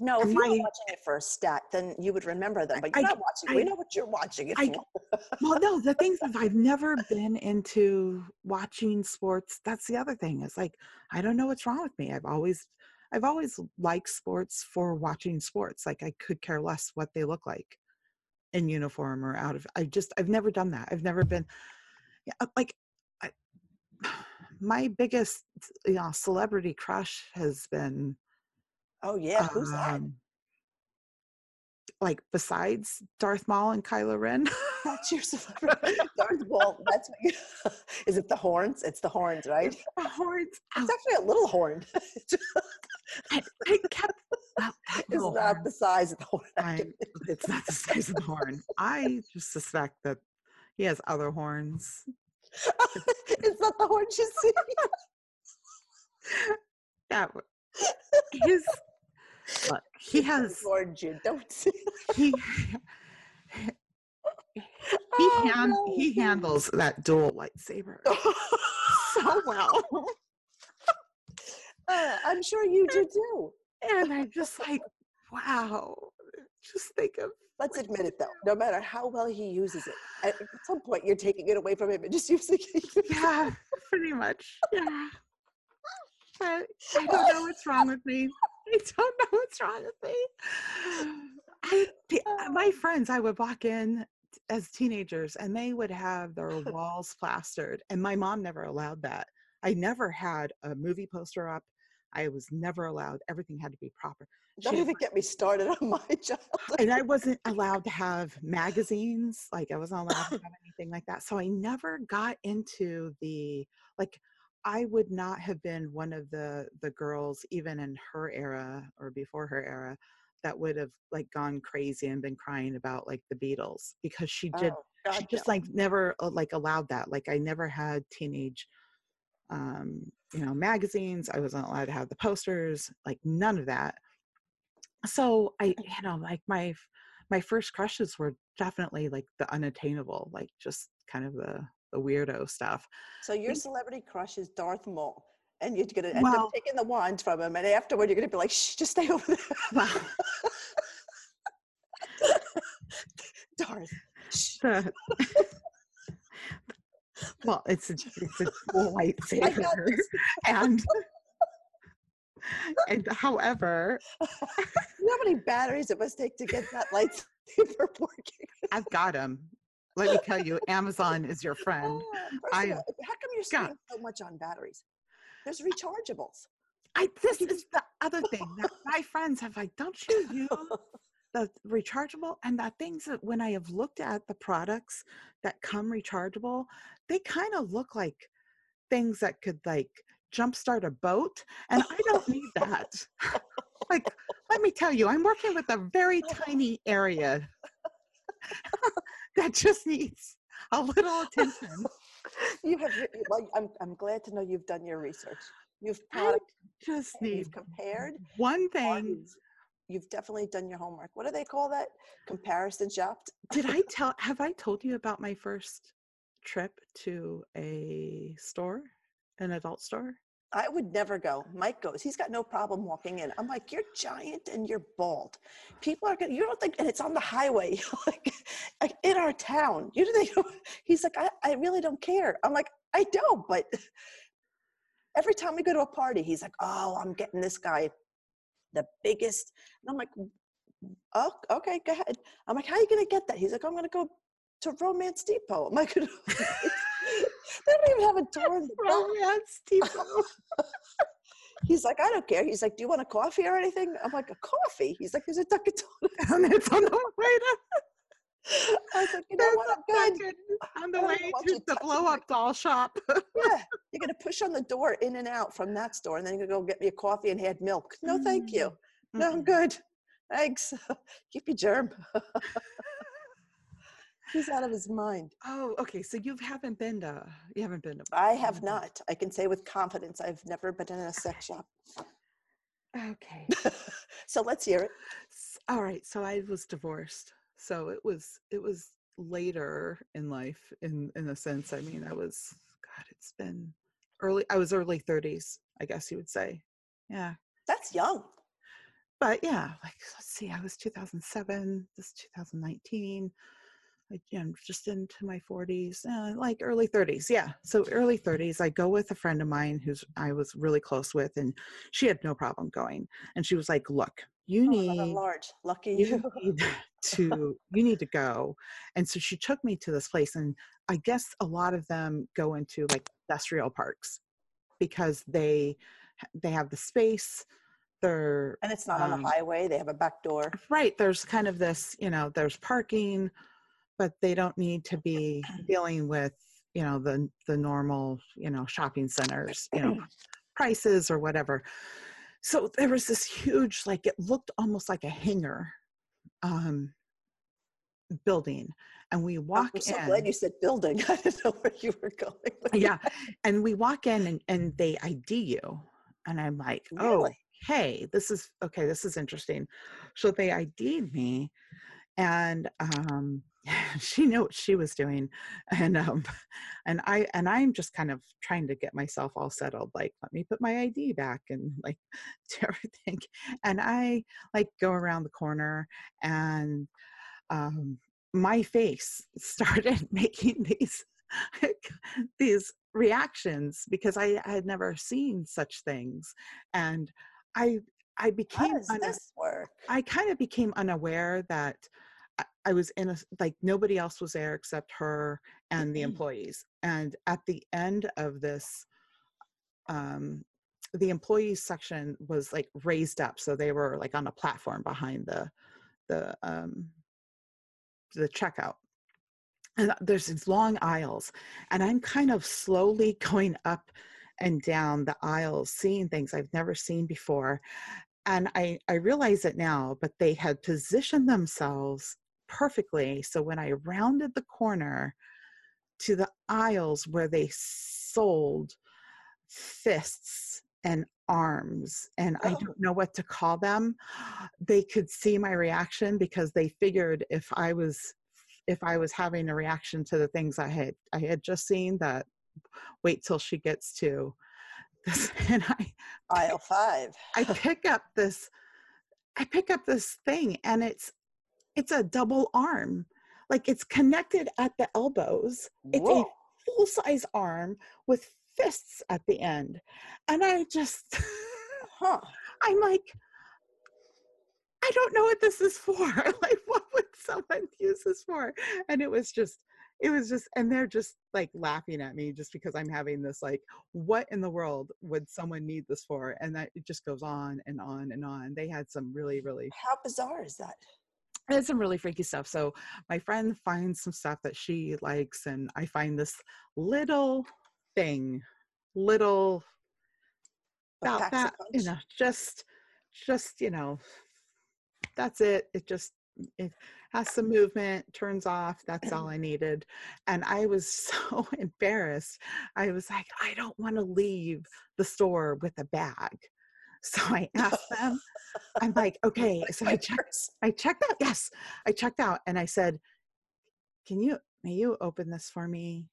No, if
and
you were watching it for a stat, then you would remember them. But you're not watching. we know what you're watching.
I- Well, no, the thing is I've never been into watching sports. That's the other thing. Is like I don't know what's wrong with me. I've always I've always liked sports for watching sports. Like I could care less what they look like in uniform or out of I just I've never done that. I've never been yeah, uh, like I, my biggest you know celebrity crush has been
oh yeah, who's that?
um, like besides Darth Maul and Kylo Ren.
That's your celebrity. Darth Maul. That's what you, is it. The horns? It's the horns, right?
the horns.
It's actually a little horn. it's
I, I kept. Well, that little
not
horn,
the size of the horn.
I, it's not the size of the horn. I just suspect that he has other horns.
it's not the horn you see.
That his look. He has
horn you don't
he he
Oh,
hand,
no.
he handles that dual lightsaber so well.
Uh, I'm sure you do too.
and I'm just like, wow. Just think of
Let's admit it though. No matter how well he uses it, at some point you're taking it away from him and just using it.
yeah, pretty much. Yeah. But I don't know what's wrong with me. I don't know what's wrong with me. I, uh, my friends, I would walk in as teenagers and they would have their walls plastered. And my mom never allowed that. I never had a movie poster up. I was never allowed. Everything had to be proper.
Don't
She-
even get me started on my child.
and I wasn't allowed to have magazines. Like I wasn't allowed to have anything like that. So I never got into the like. I would not have been one of the the girls, even in her era or before her era, that would have like gone crazy and been crying about like the Beatles because she did.
Oh,
she just like never uh, like allowed that. Like I never had teenage, um, you know, magazines. I wasn't allowed to have the posters. Like none of that so i you know like my my first crushes were definitely like the unattainable like just kind of the the weirdo stuff
So your celebrity crush is Darth Maul, and you're gonna end
Well-
up taking the wand from him, and afterward you're gonna be like, "Shh, just stay over there."
well
Darth.
The, well it's a, it's a cool
I got
lightsaber and and however
You know how many batteries it must take to get that lightsaber working?
i've got him let me tell you amazon is your friend
Ah,
I
all, how come you're spending so much on batteries? There's rechargeables.
i this is the other thing that my friends have like don't you use the rechargeable and the things that when I have looked at the products that come rechargeable, they kind of look like things that could like jumpstart a boat. And I don't need that. like, let me tell you, I'm working with a very tiny area that just needs a little attention.
You have. Well, I'm. I'm glad to know you've done your research. You've product.
just need
You've compared.
one thing.
You've definitely done your homework. What do they call that? Comparison shopped.
Did I tell, have I told you about my first trip to a store, an adult store?
I would never go. Mike goes. He's got no problem walking in. I'm like, you're giant and you're bald. People are gonna. You don't think, and it's on the highway, like, like in our town. You don't think? He's like, I, I really don't care. I'm like, I don't, but every time we go to a party, he's like, oh, I'm getting this guy, the biggest. And I'm like, oh, okay, go ahead. I'm like, how are you gonna get that? He's like, I'm gonna go to Romantic Depot. I'm like, they don't even have a door in the.
Romantic Depot.
He's like, I don't care. He's like, Do you want a coffee or anything? I'm like, A coffee? He's like, There's a Dunkin' Donuts.
and it's on the way to,
I was like, You know
there's
what? I'm good.
On the way to the blow up doll shop.
Yeah. You're going to push on the door in and out from that store, and then you're going to go get me a coffee and add milk. No, thank you. Mm-hmm. No, I'm
mm-hmm.
good. Thanks. Keep your germ. He's out of his mind.
Oh, okay. So you haven't been to, you haven't been to.
I have not. I can say with confidence, I've never been in a sex shop.
Okay.
so let's hear it.
All right. So I was divorced. So it was, it was later in life in, in a sense. I mean, I was, God, it's been early, I was early 30s, I guess you would say. Yeah.
That's young.
but yeah, like let's see, I was 2007, this is 2019. I, am just into my 40s, uh, like early 30s. Yeah, so early 30s. I go with a friend of mine who's I was really close with, and she had no problem going. And she was like, "Look, you
Oh, a
need
large. Lucky
you
you.
need to you need to go." And so she took me to this place, and I guess a lot of them go into like industrial parks because they they have the space. They're
And it's not on
um,
the highway. They have a back door.
right there's kind of this you know there's parking but they don't need to be dealing with you know the the normal you know shopping centers you know prices or whatever so there was this huge like it looked almost like a hangar um building and we walk
I'm so
in
glad you said building. I didn't know where you were going.
yeah and we walk in and, and they id you and i'm like oh hey this is okay this is interesting so they id'd me and um she knew what she was doing and um and i and i'm just kind of trying to get myself all settled like let me put my id back and like do everything and i like go around the corner and um my face started making these these reactions because i had never seen such things and i i became
How
does
this work?
I kind of became unaware that I, I was in a like nobody else was there except her and the employees. And at the end of this, um, the employees section was like raised up, so they were like on a platform behind the the um, the checkout. And there's these long aisles, and I'm kind of slowly going up and down the aisles, seeing things I've never seen before and I, I realize it now, but they had positioned themselves perfectly. So when I rounded the corner to the aisles where they sold fists and arms, and I
Oh.
don't know what to call them, they could see my reaction because they figured if I was if I was having a reaction to the things I had I had just seen that wait till she gets to this and I
Aisle five.
I pick up this I pick up this thing and it's it's a double arm. Like it's connected at the elbows. It's
Whoa.
a full size arm with fists at the end. And I just
Huh.
I'm like I don't know what this is for. like what would someone use this for? And it was just it was just and they're just like laughing at me just because I'm having this like what in the world would someone need this for? And that it just goes on and on and on. They had some really really
How bizarre is that?
I had some really freaky stuff. So my friend finds some stuff that she likes, and I find this little thing, little about that, you know, just, just you know, that's it. It just it has some movement, turns off. That's all I needed, and I was so embarrassed. I was like, I don't want to leave the store with a bag. So I asked them. I'm like, okay. So I checked. I checked out. Yes, I checked out and I said, "Can you may you open this for me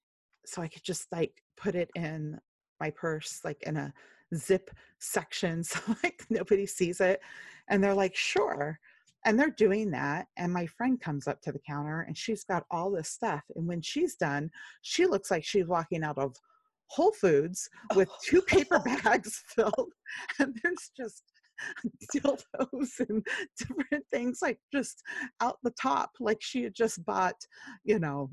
so I could just like put it in my purse like in a zip section so like nobody sees it." And they're like, "Sure." And they're doing that and my friend comes up to the counter and she's got all this stuff and when she's done, she looks like she's walking out of Whole Foods with oh. two paper bags filled and there's just dildos and different things like just out the top like she had just bought you know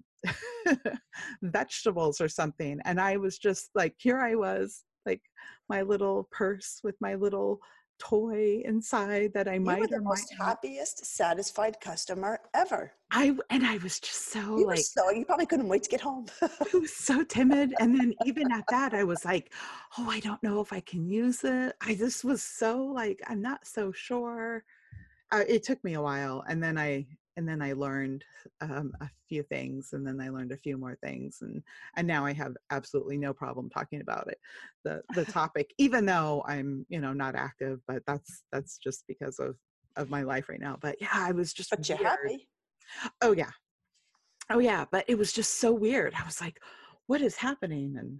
vegetables or something and i was just like here i was like my little purse with my little toy inside that i might.
You
might
were the most happiest, satisfied customer ever.
I and i was just so
You were
like
so you probably couldn't wait to get home.
I was so timid. And then even at that, I was like, oh, I don't know if I can use it. I just was so like, I'm not so sure. Uh, it took me a while. And then I, and then I learned um, a few things and then I learned a few more things. And, and now I have absolutely no problem talking about it, the, the topic, even though I'm, you know, not active, but that's, that's just because of, of my life right now. But yeah, I was just,
but you're
weird.
happy.
Oh yeah. Oh yeah, but it was just so weird. I was like, what is happening? And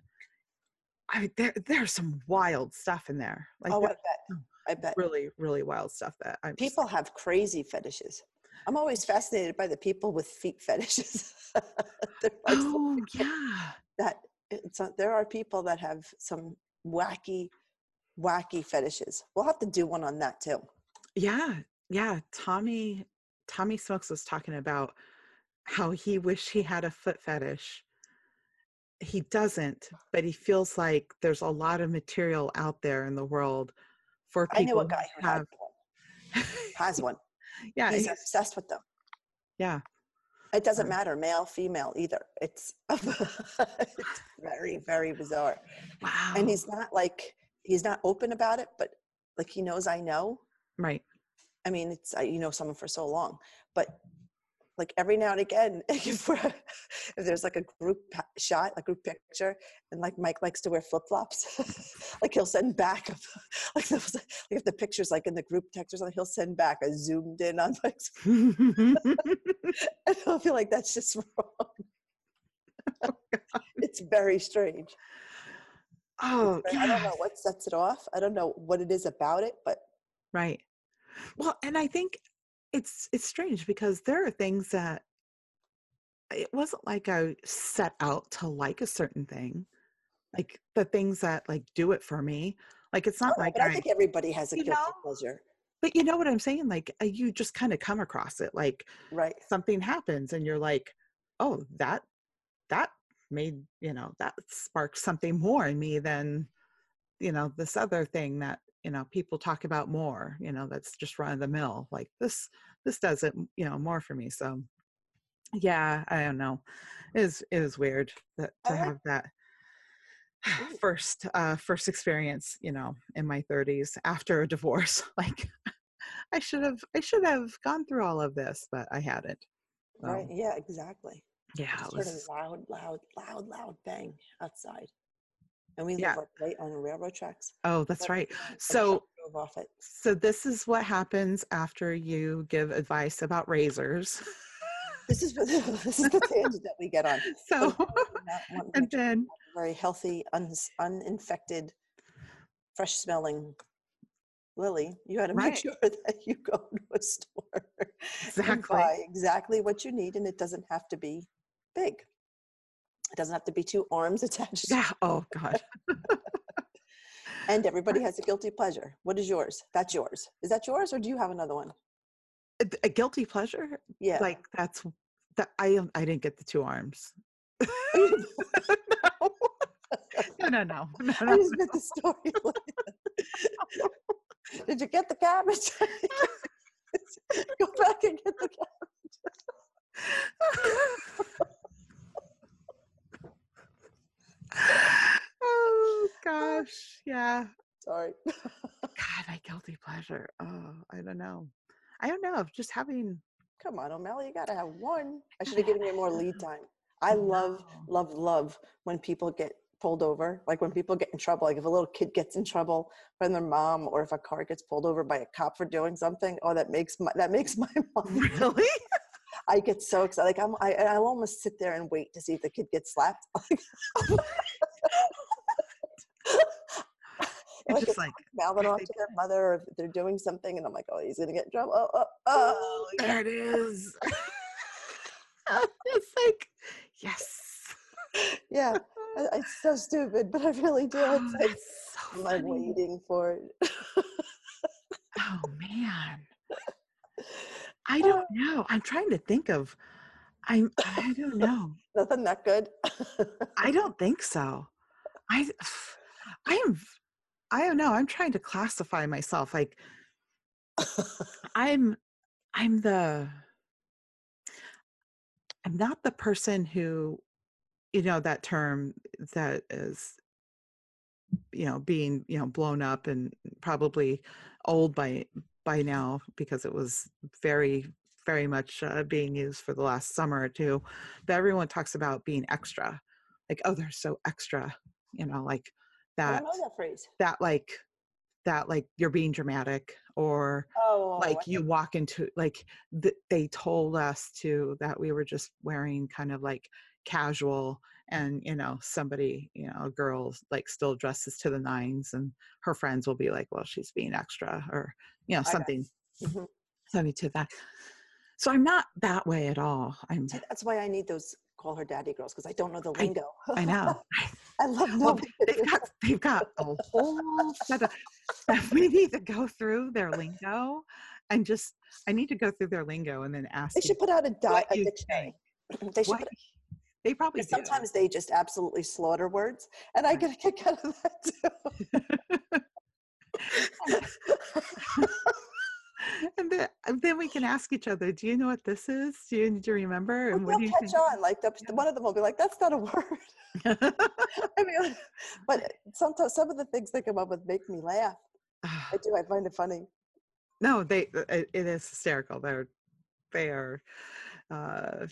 I there there's some wild stuff in there. Like
oh, I bet. I bet.
really, really wild stuff that I'm just
People have crazy fetishes. I'm always fascinated by the people with feet fetishes.
Oh yeah.
that it's there are people that have some wacky, wacky fetishes. We'll have to do one on that too.
Yeah. Yeah. Tommy Tommy Smokes was talking about how he wished he had a foot fetish. He doesn't, but he feels like there's a lot of material out there in the world for
I
people
know a guy who
have
one, has one.
Yeah,
He's
he's-
obsessed with them.
yeah.
It doesn't
Um,
matter, male, female, either. It's, it's very, very bizarre.
Wow.
And he's not like he's not open about it, but like he knows I know.
right.
I mean, it's I, you know someone for so long, but like every now and again, if, we're, if there's like a group shot, a group picture, and like Mike likes to wear flip flops, like he'll send back, like, those, like if the picture's like in the group text or something, he'll send back a zoomed in on Mike's. I don't feel like that's just wrong. it's very strange.
oh,
I don't know what sets it off. I don't know what it is about it, but
Right. Well, and I think it's it's strange because there are things that it wasn't like I set out to like a certain thing. Like the things that like do it for me. Like it's not
Oh,
like
but I
I,
think everybody has a guilty
know?
pleasure,
but you know what I'm saying? Like uh, you just kind of come across it. Like
right?
something happens and you're like, oh, that that made, you know, that sparked something more in me than, you know, this other thing that, you know, people talk about more, you know, that's just run of the mill. Like this, this does it, you know, more for me. So yeah, I don't know. It is it is weird that to have that first uh first experience, you know, in my 30s after a divorce. Like I should have I should have gone through all of this, but I hadn't. So,
Right? Yeah, exactly.
yeah, it was
loud, loud, loud, loud bang outside, and we
Yeah.
live like right on the railroad tracks.
Oh, that's
But,
right. So
off it.
so this is what happens after you give advice about razors.
This is this is the tangent that we get on.
So
So, not wanting
and then
very healthy, uns uninfected, fresh smelling lily. You had to make sure that you go to a store and buy exactly what you need, and it doesn't have to be big. It doesn't have to be two arms attached.
Yeah. Oh God.
And everybody has a guilty pleasure. What is yours? That's yours. Is that yours, or do you have another one?
A, a guilty pleasure?
Yeah.
Like that's that I I didn't get the two arms. no. no, no, no, no,
I just meant the story. Did you get the cabbage? Go back and get the cabbage.
Oh, oh gosh, yeah.
Sorry.
God, my guilty pleasure. Oh, I don't know. I don't know. Just having
Come on, O'Malley, you gotta have one. I should have given you more lead time. I love, love, love when people get pulled over. Like when people get in trouble. Like if a little kid gets in trouble from their mom, or if a car gets pulled over by a cop for doing something. Oh, that makes my that makes my mom.
really.
I get so excited. Like I'm, I, I'll almost sit there and wait to see if the kid gets slapped.
It's
like
just like
mouthing off to their mother, or if they're doing something, and I'm like, oh, he's gonna get in trouble. Oh, oh, oh.
oh there it is. it's like yes.
yeah. It's so stupid, but I really do.
Oh,
It's like
so
I'm like waiting for it.
Oh man. I oh. don't know. I'm trying to think of I'm I don't know.
Nothing that good.
I don't think so. I I am I don't know. I'm trying to classify myself like I'm I'm the I'm not the person who you know that term that is you know being you know blown up and probably old by by now because it was very very much uh, being used for the last summer or two but everyone talks about being extra like oh they're so extra you know like that
know that phrase.
that like that like you're being dramatic or
Oh,
like you walk into like th- they told us to that we were just wearing kind of like casual and you know somebody you know a girl like still dresses to the nines and her friends will be like well she's being extra or you know something
Mhm.
something to that so i'm not that way at all i'm
that's why I need those call her daddy girls because I don't know the lingo.
i know
I love
well, they've got they've got a whole set of we need to go through their lingo and just I need to go through their lingo and then ask
They should put out a, di- a dictionary. They should
what
put
they probably
sometimes they just absolutely slaughter words, and I get a kick out of that too.
and then, then we can ask each other, do you know what this is? Do you, do you remember? And do
they'll
you
catch on. Like the, one of them will be like, "That's not a word." I mean, but sometimes some of the things they come up with make me laugh. I do. I find it funny.
no, they uh, it, it is hysterical. They're they are uh,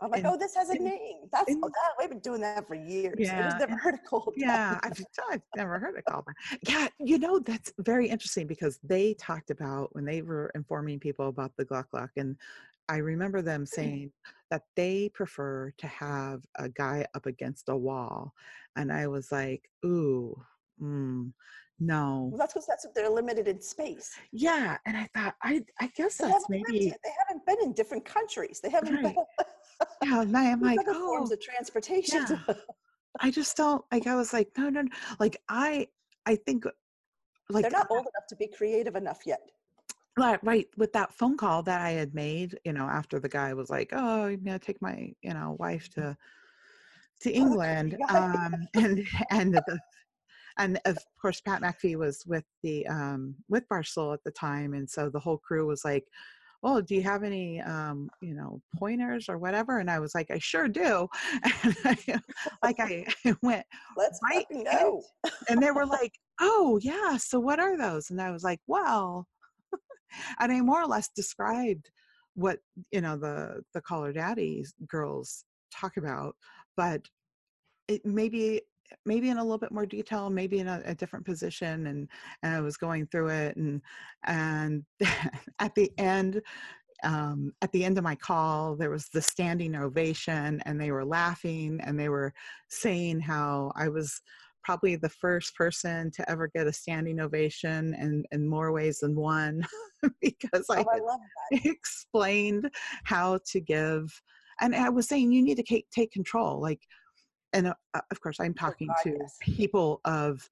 I'm like,
And-
oh, this has a
and-
name. That's
and-
oh, that, we've been doing that for years. I
Yeah,
just never heard it called.
yeah, I've, I've never heard it called. Yeah, you know, that's very interesting because they talked about when they were informing people about the Gluck Gluck, and I remember them saying that they prefer to have a guy up against a wall. And I was like, ooh, mm, no.
Well, that's because that's they're limited in space.
Yeah. And I thought, I, I guess
They
that's maybe.
They haven't been in different countries. They haven't
Right.
been
yeah. And I'm
There's
like,
other forms
oh,
of transportation.
yeah. I just don't, like, I was like, no, no, no. Like, I, I think, like,
They're not old enough to be creative enough yet.
Right, right. With that phone call that I had made, you know, after the guy was like, "Oh, I'm gonna take my, you know, wife to to England,"
guy.
um, and and the, and of course Pat McAfee was with the um, with Barstool at the time, and so the whole crew was like, "Oh, do you have any, um, you know, pointers or whatever?" And I was like, "I sure do," and I, like I went
Let's
Right,
fucking
and- and they were like, "Oh, yeah. So what are those?" And I was like, "Well," and I more or less described what you know the the Call Her Daddy's girls talk about, but it maybe maybe in a little bit more detail, maybe in a, a different position, and and I was going through it, and and at the end. Um, at the end of my call, there was the standing ovation, and they were laughing and they were saying how I was probably the first person to ever get a standing ovation and in more ways than one because I
Oh, I that.
explained how to give and I was saying you need to take, take control like and uh, uh, of course I'm talking
Oh, God,
to
yes.
people of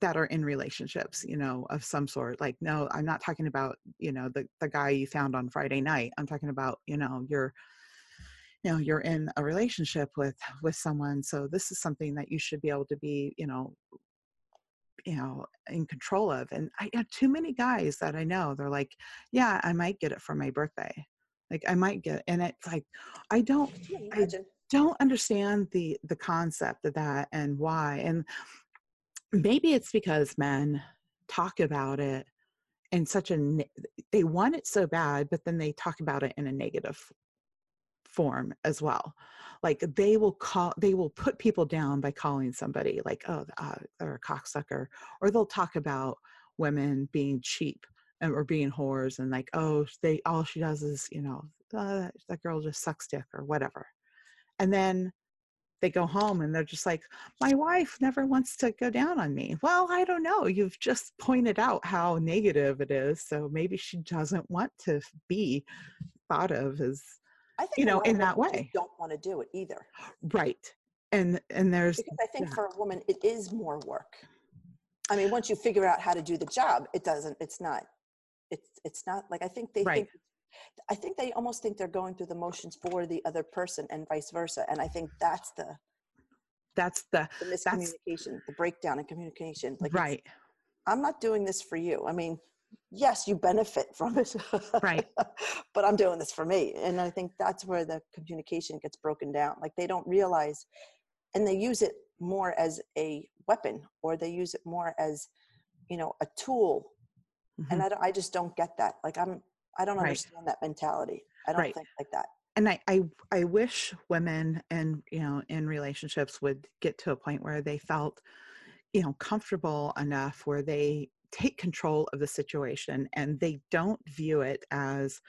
that are in relationships you know of some sort like no I'm not talking about you know the the guy you found on Friday night I'm talking about you know you're you know you're in a relationship with with someone so this is something that you should be able to be you know you know in control of and i have too many guys that i know they're like yeah i might get it for my birthday like i might get and it's like i don't I-? Don't understand the the concept of that and why and maybe it's because men talk about it in such a they want it so bad but then they talk about it in a negative form as well. Like they will call they will put people down by calling somebody like oh uh, they're a cocksucker or they'll talk about women being cheap and or being whores and like oh they all she does is you know uh, that girl just sucks dick or whatever and then they go home and they're just like my wife never wants to go down on me well i don't know you've just pointed out how negative it is so maybe she doesn't want to be thought of as
I think
you know, in that way.
don't want to do it either.
right and and there's
Because I think
Yeah.
for a woman, it is more work. I mean, once you figure out how to do the job, it doesn't. It's not. It's it's not like I think they
Right.
think. I think they almost think they're going through the motions for the other person and vice versa. And I think that's the,
that's the
the miscommunication, the breakdown in communication. Like,
right
I'm not doing this for you. I mean, yes, you benefit from it.
Right.
but I'm doing this for me. And I think that's where the communication gets broken down. Like they don't realize, and they use it more as a weapon or they use it more as, you know, a tool. And
Mhm.
I, I just don't get that. Like I'm, I don't
Right.
understand that mentality. I don't
Right.
think like that.
and I, I i wish women and you know in relationships would get to a point where they felt you know comfortable enough where they take control of the situation and they don't view it as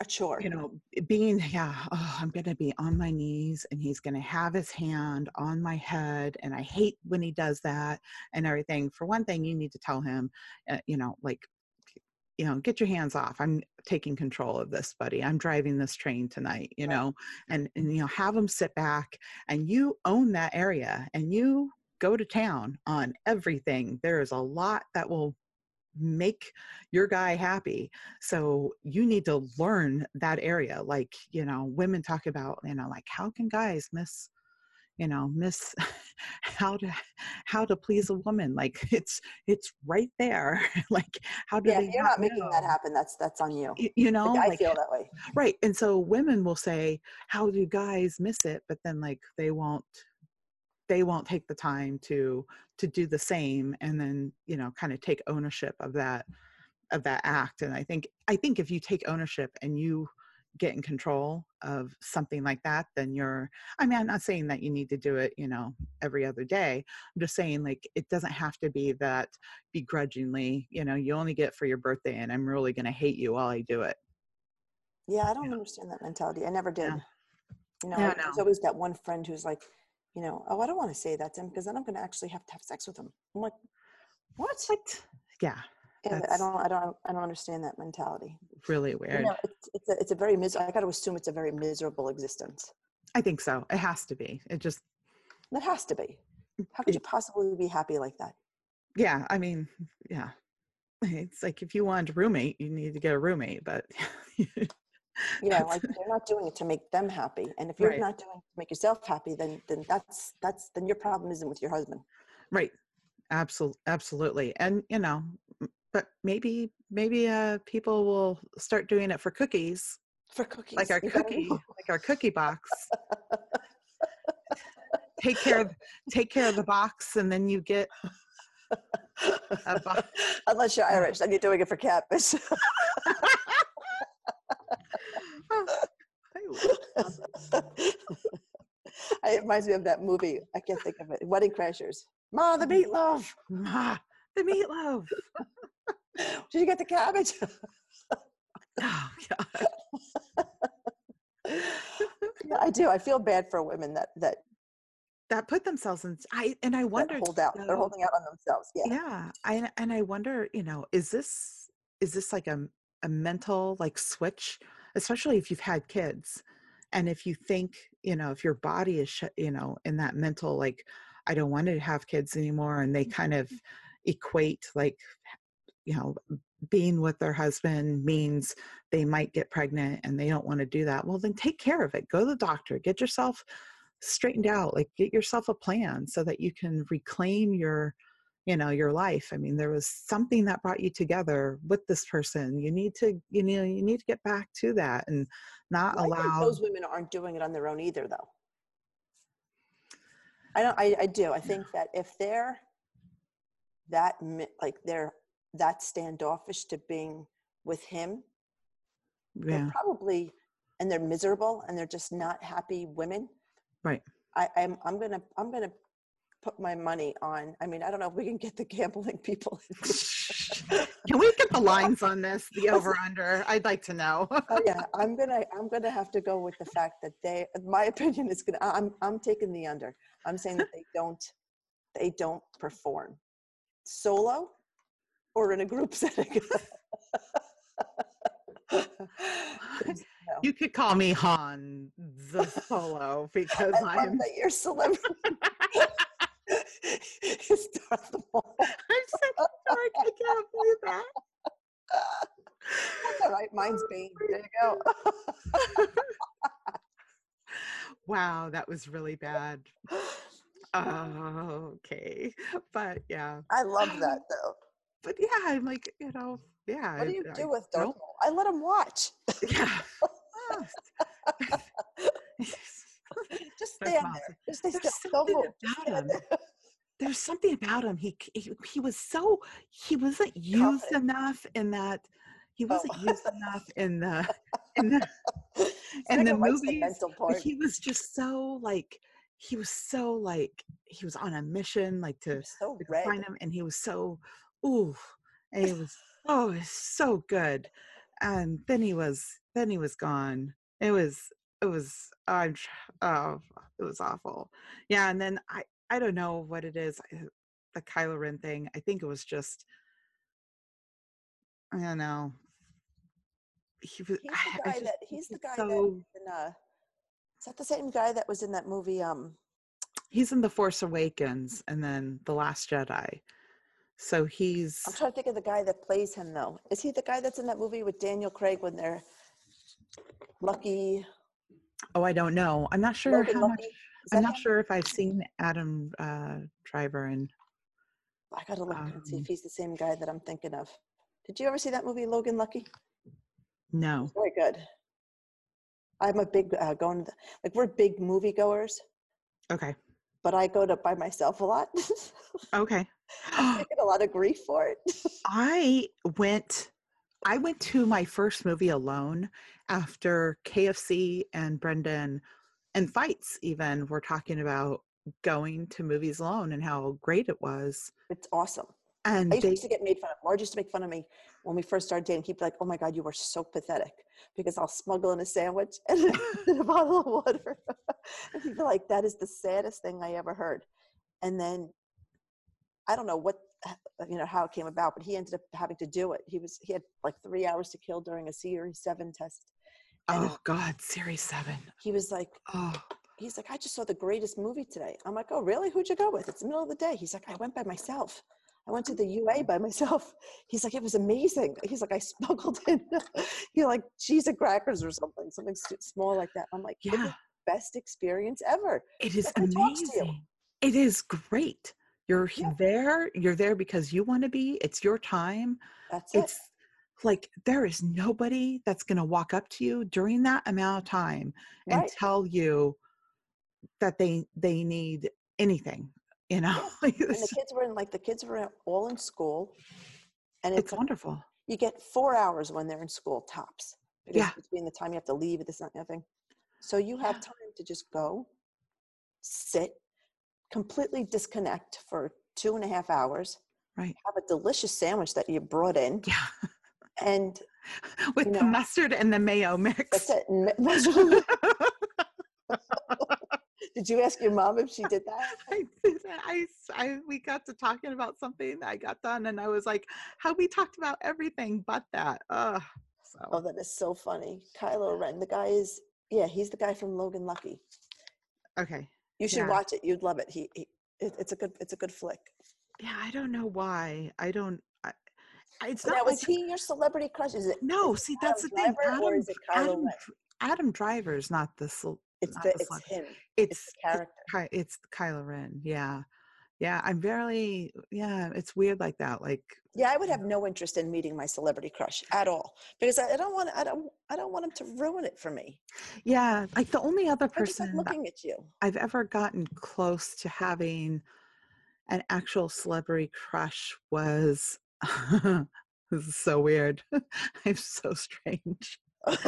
A chore.
you know being yeah oh, i'm gonna be on my knees and he's gonna have his hand on my head and i hate when he does that and everything for one thing you need to tell him uh, you know like you know get your hands off i'm taking control of this buddy i'm driving this train tonight you
Right.
know and and you know have them sit back and you own that area and you go to town on everything there is a lot that will make your guy happy so you need to learn that area like you know women talk about you know like how can guys miss you know miss how to how to please a woman like it's it's right there like how do
yeah, you're not making that happen. That's, that's on you.
Y- you know
Like, I
like
feel that way.
right and so women will say how do guys miss it but then like they won't they won't take the time to to do the same and then you know kind of take ownership of that of that act and i think i think if you take ownership and you get in control of something like that, then you're, I mean, I'm not saying that you need to do it, you know, every other day. I'm just saying, like, it doesn't have to be that begrudgingly, you know, you only get for your birthday and I'm really going to hate you while I do it.
Yeah, I don't understand that mentality. I never did.
Yeah.
You know,
Yeah,
there's
no.
always that one friend who's like, you know, oh, I don't want to say that to him because then I'm going to actually have to have sex with him. I'm like, what?
What? Yeah,
Yeah, I don't, I don't, I don't understand that mentality.
really
You
weird.
know, it's, it's a, it's a very mis. I got to assume it's a very miserable existence.
I think so. It has to be. It just,
It has to be. How could you possibly be happy like that?
yeah, I mean, yeah. It's like if you want a roommate, you need to get a roommate, but
yeah, like they're not doing it to make them happy, and if you're
Right.
not doing it to make yourself happy, then then that's that's then your problem isn't with your husband.
right. Absolutely. Absolutely. And, you know, but maybe, maybe uh people will start doing it for cookies,
For cookies,
like our cookie, like our cookie box. take care of, take care of the box and then you get a box.
Unless you're Irish, then you're doing it for catfish. it reminds me of that movie. I can't think of it. Wedding Crashers. Ma, the meatloaf.
Ma, the meatloaf.
Did you get the cabbage?
Oh, God.
yeah, I do. I feel bad for women that that,
That put themselves in. I and I
that
wondered.
hold out. They're holding out on themselves. Yeah.
yeah I, and i wonder you know is this is this like a, a mental like switch especially if you've had kids and if you think you know if your body is sh- you know in that mental like i don't want to have kids anymore and they mm-hmm. kind of equate like you know being with their husband means they might get pregnant and they don't want to do that well then take care of it go to the doctor get yourself straightened out like get yourself a plan so that you can reclaim your you know your life i mean there was something that brought you together with this person you need to you know you need to get back to that and not
Well,
allow
those women aren't doing it on their own either, though. I don't. I, I do. I think that if they're that like they're that standoffish to being with him,
yeah
they're probably and they're miserable and they're just not happy women.
right
I, I'm I'm gonna I'm gonna put my money on. I mean, I don't know if we can get the gambling people.
can we get the lines on this the over under i'd like to know
Oh, yeah, I'm gonna I'm gonna have to go with the fact that they. My opinion is gonna. I'm I'm taking the under. I'm saying that they don't they don't perform solo or in a group setting.
you could call me han the solo because
I
I'm
that you're celebrity. It's Darth Maul.
i'm so sorry i can't believe that
That's all right. Mine's Bane. There you go.
wow that was really bad oh, okay but yeah
I love that though.
But yeah i'm like you know yeah
What do you
I
do with Darth Maul? I let him watch.
yeah
Just stand there. Just stay
There's
still.
Something about him.
there.
there's something about him he, he he was so he wasn't used
Confident.
enough in that he oh. wasn't
Oh.
used enough in the in the in the
the
movies
part.
he was just so like he was so like he was on a mission like to,
so
to find him and he was so ooh and he was oh it's so good. And then he was then he was gone. It was it was i'm oh it was awful. Yeah and then i i don't know what it is the kylo ren thing i think it was just i don't know. He was
He's the guy
just
that he's the guy
so
was in uh is that the same guy that was in that movie um
he's in the force awakens and then the last jedi so he's
I'm trying to think of the guy that plays him though. Is he the guy that's in that movie with Daniel Craig when they're lucky
oh i don't know i'm not sure
Logan
how
Lucky? Is
i'm not
him?
sure if i've seen adam uh driver and
I gotta look and see
um,
if he's the same guy that I'm thinking of. Did you ever see that movie Logan Lucky?
no
Very good. I'm a big uh, going to, like we're big movie goers,
okay
but I go to by myself a lot.
okay
I get a lot of grief for it.
I went I went to my first movie alone after KFC and Brendan and fights even were talking about going to movies alone and how great it was.
It's awesome.
And
I used
they,
to get made fun of. Marge used to make fun of me when we first started dating. He'd be like, "Oh my God, you are so pathetic," because I'll smuggle in a sandwich and a bottle of water. and he'd be like, "That is the saddest thing I ever heard." And then I don't know what uh, you know how it came about, but he ended up having to do it. He was he had like three hours to kill during a Series Seven test. And
oh God, Series 7.
he was like,
Oh,
he's like, I just saw the greatest movie today. I'm like, oh, really? Who'd you go with? It's the middle of the day. He's like, I went by myself. I went to the UA by myself. He's like, it was amazing. He's like, I smuggled in, you know, like cheese and crackers or something, something small like that. I'm like,
yeah,
best experience ever.
it is
Like, who talks to you?
amazing. It is great. You're
Yeah.
there. You're there because you want to be. It's your time.
That's it.
It's like there is nobody that's going to walk up to you during that amount of time and
Right.
tell you that they they need anything. You know, Like,
And the kids were in like the kids were all in school, and it's,
it's wonderful.
you get four hours when they're in school tops
Yeah.
between the time you have to leave this not nothing so you have
Yeah.
time to just go sit completely disconnect for two and a half hours
Right.
have a delicious sandwich that you brought in
Yeah,
and
with
You
the mustard and the mayo mix.
that's it And me- measure- did you ask your mom if she did that
I. I, I- we got to talking about something that I got done, and I was like, "How we talked about everything but that." Ugh. So
oh that is so funny kylo ren the guy is yeah he's the guy from logan lucky
okay,
you should
Yeah.
watch it you'd love it he, he it, it's a good it's a good flick
yeah, I don't know why. I don't. I, it's
now
not
was
like
he your celebrity crush is it
no.
is
See, that's the
Adam
thing.
Driver or
Adam,
is
Adam, Adam Driver's not the.
It's
not
the,
the
it's him.
It's
It's the character.
Ky- it's Kylo Ren. Yeah, yeah. I'm barely. Yeah, it's weird like that. Like
Yeah, I would have no interest in meeting my celebrity crush at all because I, I don't want I don't I don't want him to ruin it for me.
yeah, like the only other
I just like
person
looking at you.
I've ever gotten close to having an actual celebrity crush was this is so weird. I'm so strange.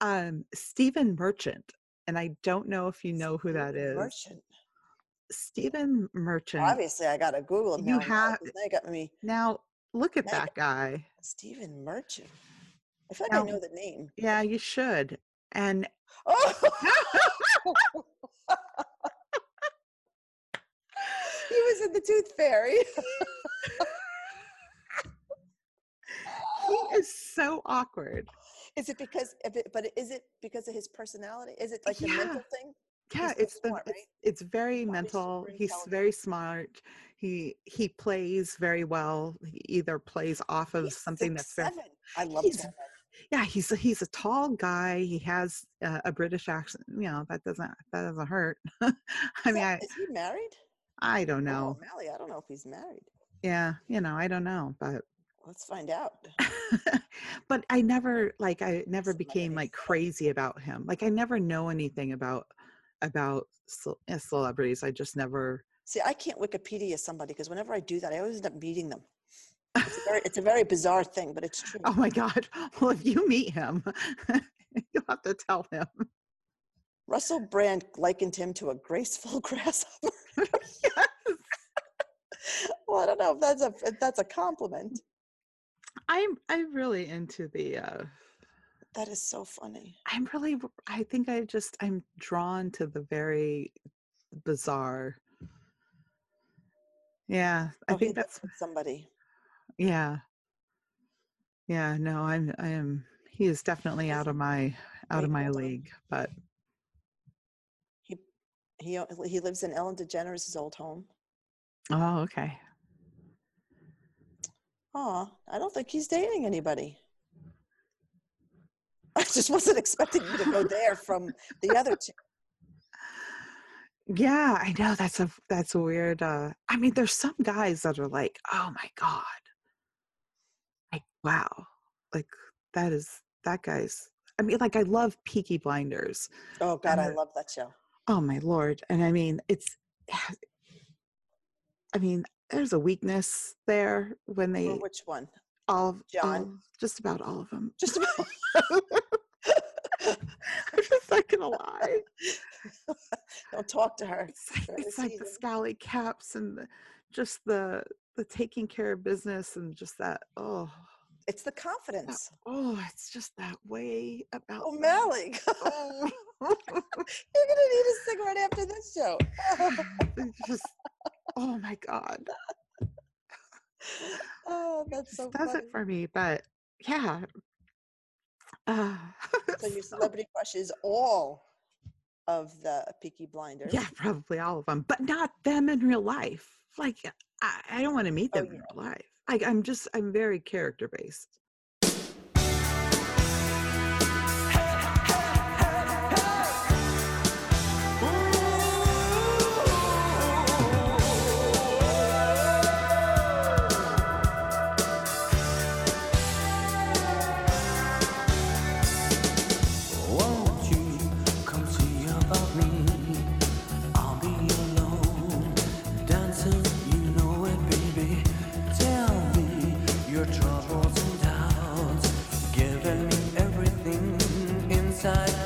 um Stephen Merchant. And I don't know if you know who that is
Merchant.
Stephen Merchant.
Obviously, I gotta Google him.
You have-
Now got me
Now look at
Now-
that guy.
Stephen Merchant. I feel like
Now-
I know the name.
Yeah, you should. And
Oh! he was in the Tooth Fairy.
he is so awkward.
Is it because of it? But is it because of his personality? Is it like the
Yeah.
mental thing?
Yeah it's the
smart,
it's,
right?
it's very
Probably
mental he's very smart he he plays very well he either plays off of
He's
something that's very
6'7". I love
He's
that.
yeah he's a, he's a tall guy he has uh, a british accent you know that doesn't that doesn't hurt i
Is
mean
that-
i
is he married?
i don't
Oh,
know
Mally, I don't know if he's married.
yeah you know i don't know but
Let's find out.
but i never like i never
Somebody
became like crazy about him like i never know anything about about uh, celebrities i just never
See, I can't Wikipedia somebody because whenever I do that, I always end up meeting them. It's a very, it's a very bizarre thing, but it's true.
Oh my God. Well, if you meet him, you'll have to tell him.
Russell Brand likened him to a graceful grasshopper.
Yes.
well, I don't know if that's a if that's a compliment.
I'm I'm really into the uh
That is so funny.
I'm really I think I just I'm drawn to the very bizarre. Yeah, I
Oh,
think that's
somebody.
yeah. Yeah, no, I'm I am he is definitely out of my out of my league, but
He he uh, he lives in Ellen DeGeneres' old home.
oh, okay.
Oh, I don't think he's dating anybody. I just wasn't expecting you to go there from the other two.
Yeah, I know that's a that's a weird uh I mean there's some guys that are like, "Oh my god." Like, wow. Like that is that guy's I mean like I love Peaky Blinders.
Oh God, I love that show.
Oh my lord. And I mean, it's I mean, there's a weakness there when they
which one?
all of
John?
all- just about all of them.
Just about.
I'm just not gonna lie.
Don't talk to her.
It's like,
the
it's like the scally caps and the, just the the taking care of business and just that oh
It's the
that-
confidence.
oh it's just that way about oh, them.
O'Malley,
Oh,
you're gonna need a cigarette after this show.
just oh my god
oh, that's so
does it for me but yeah uh,
So your celebrity crush is all of the Peaky Blinders.
yeah probably all of them but not them in real life. Like i, I don't want to meet
Oh,
them in real life. Like i'm just i'm very character based
inside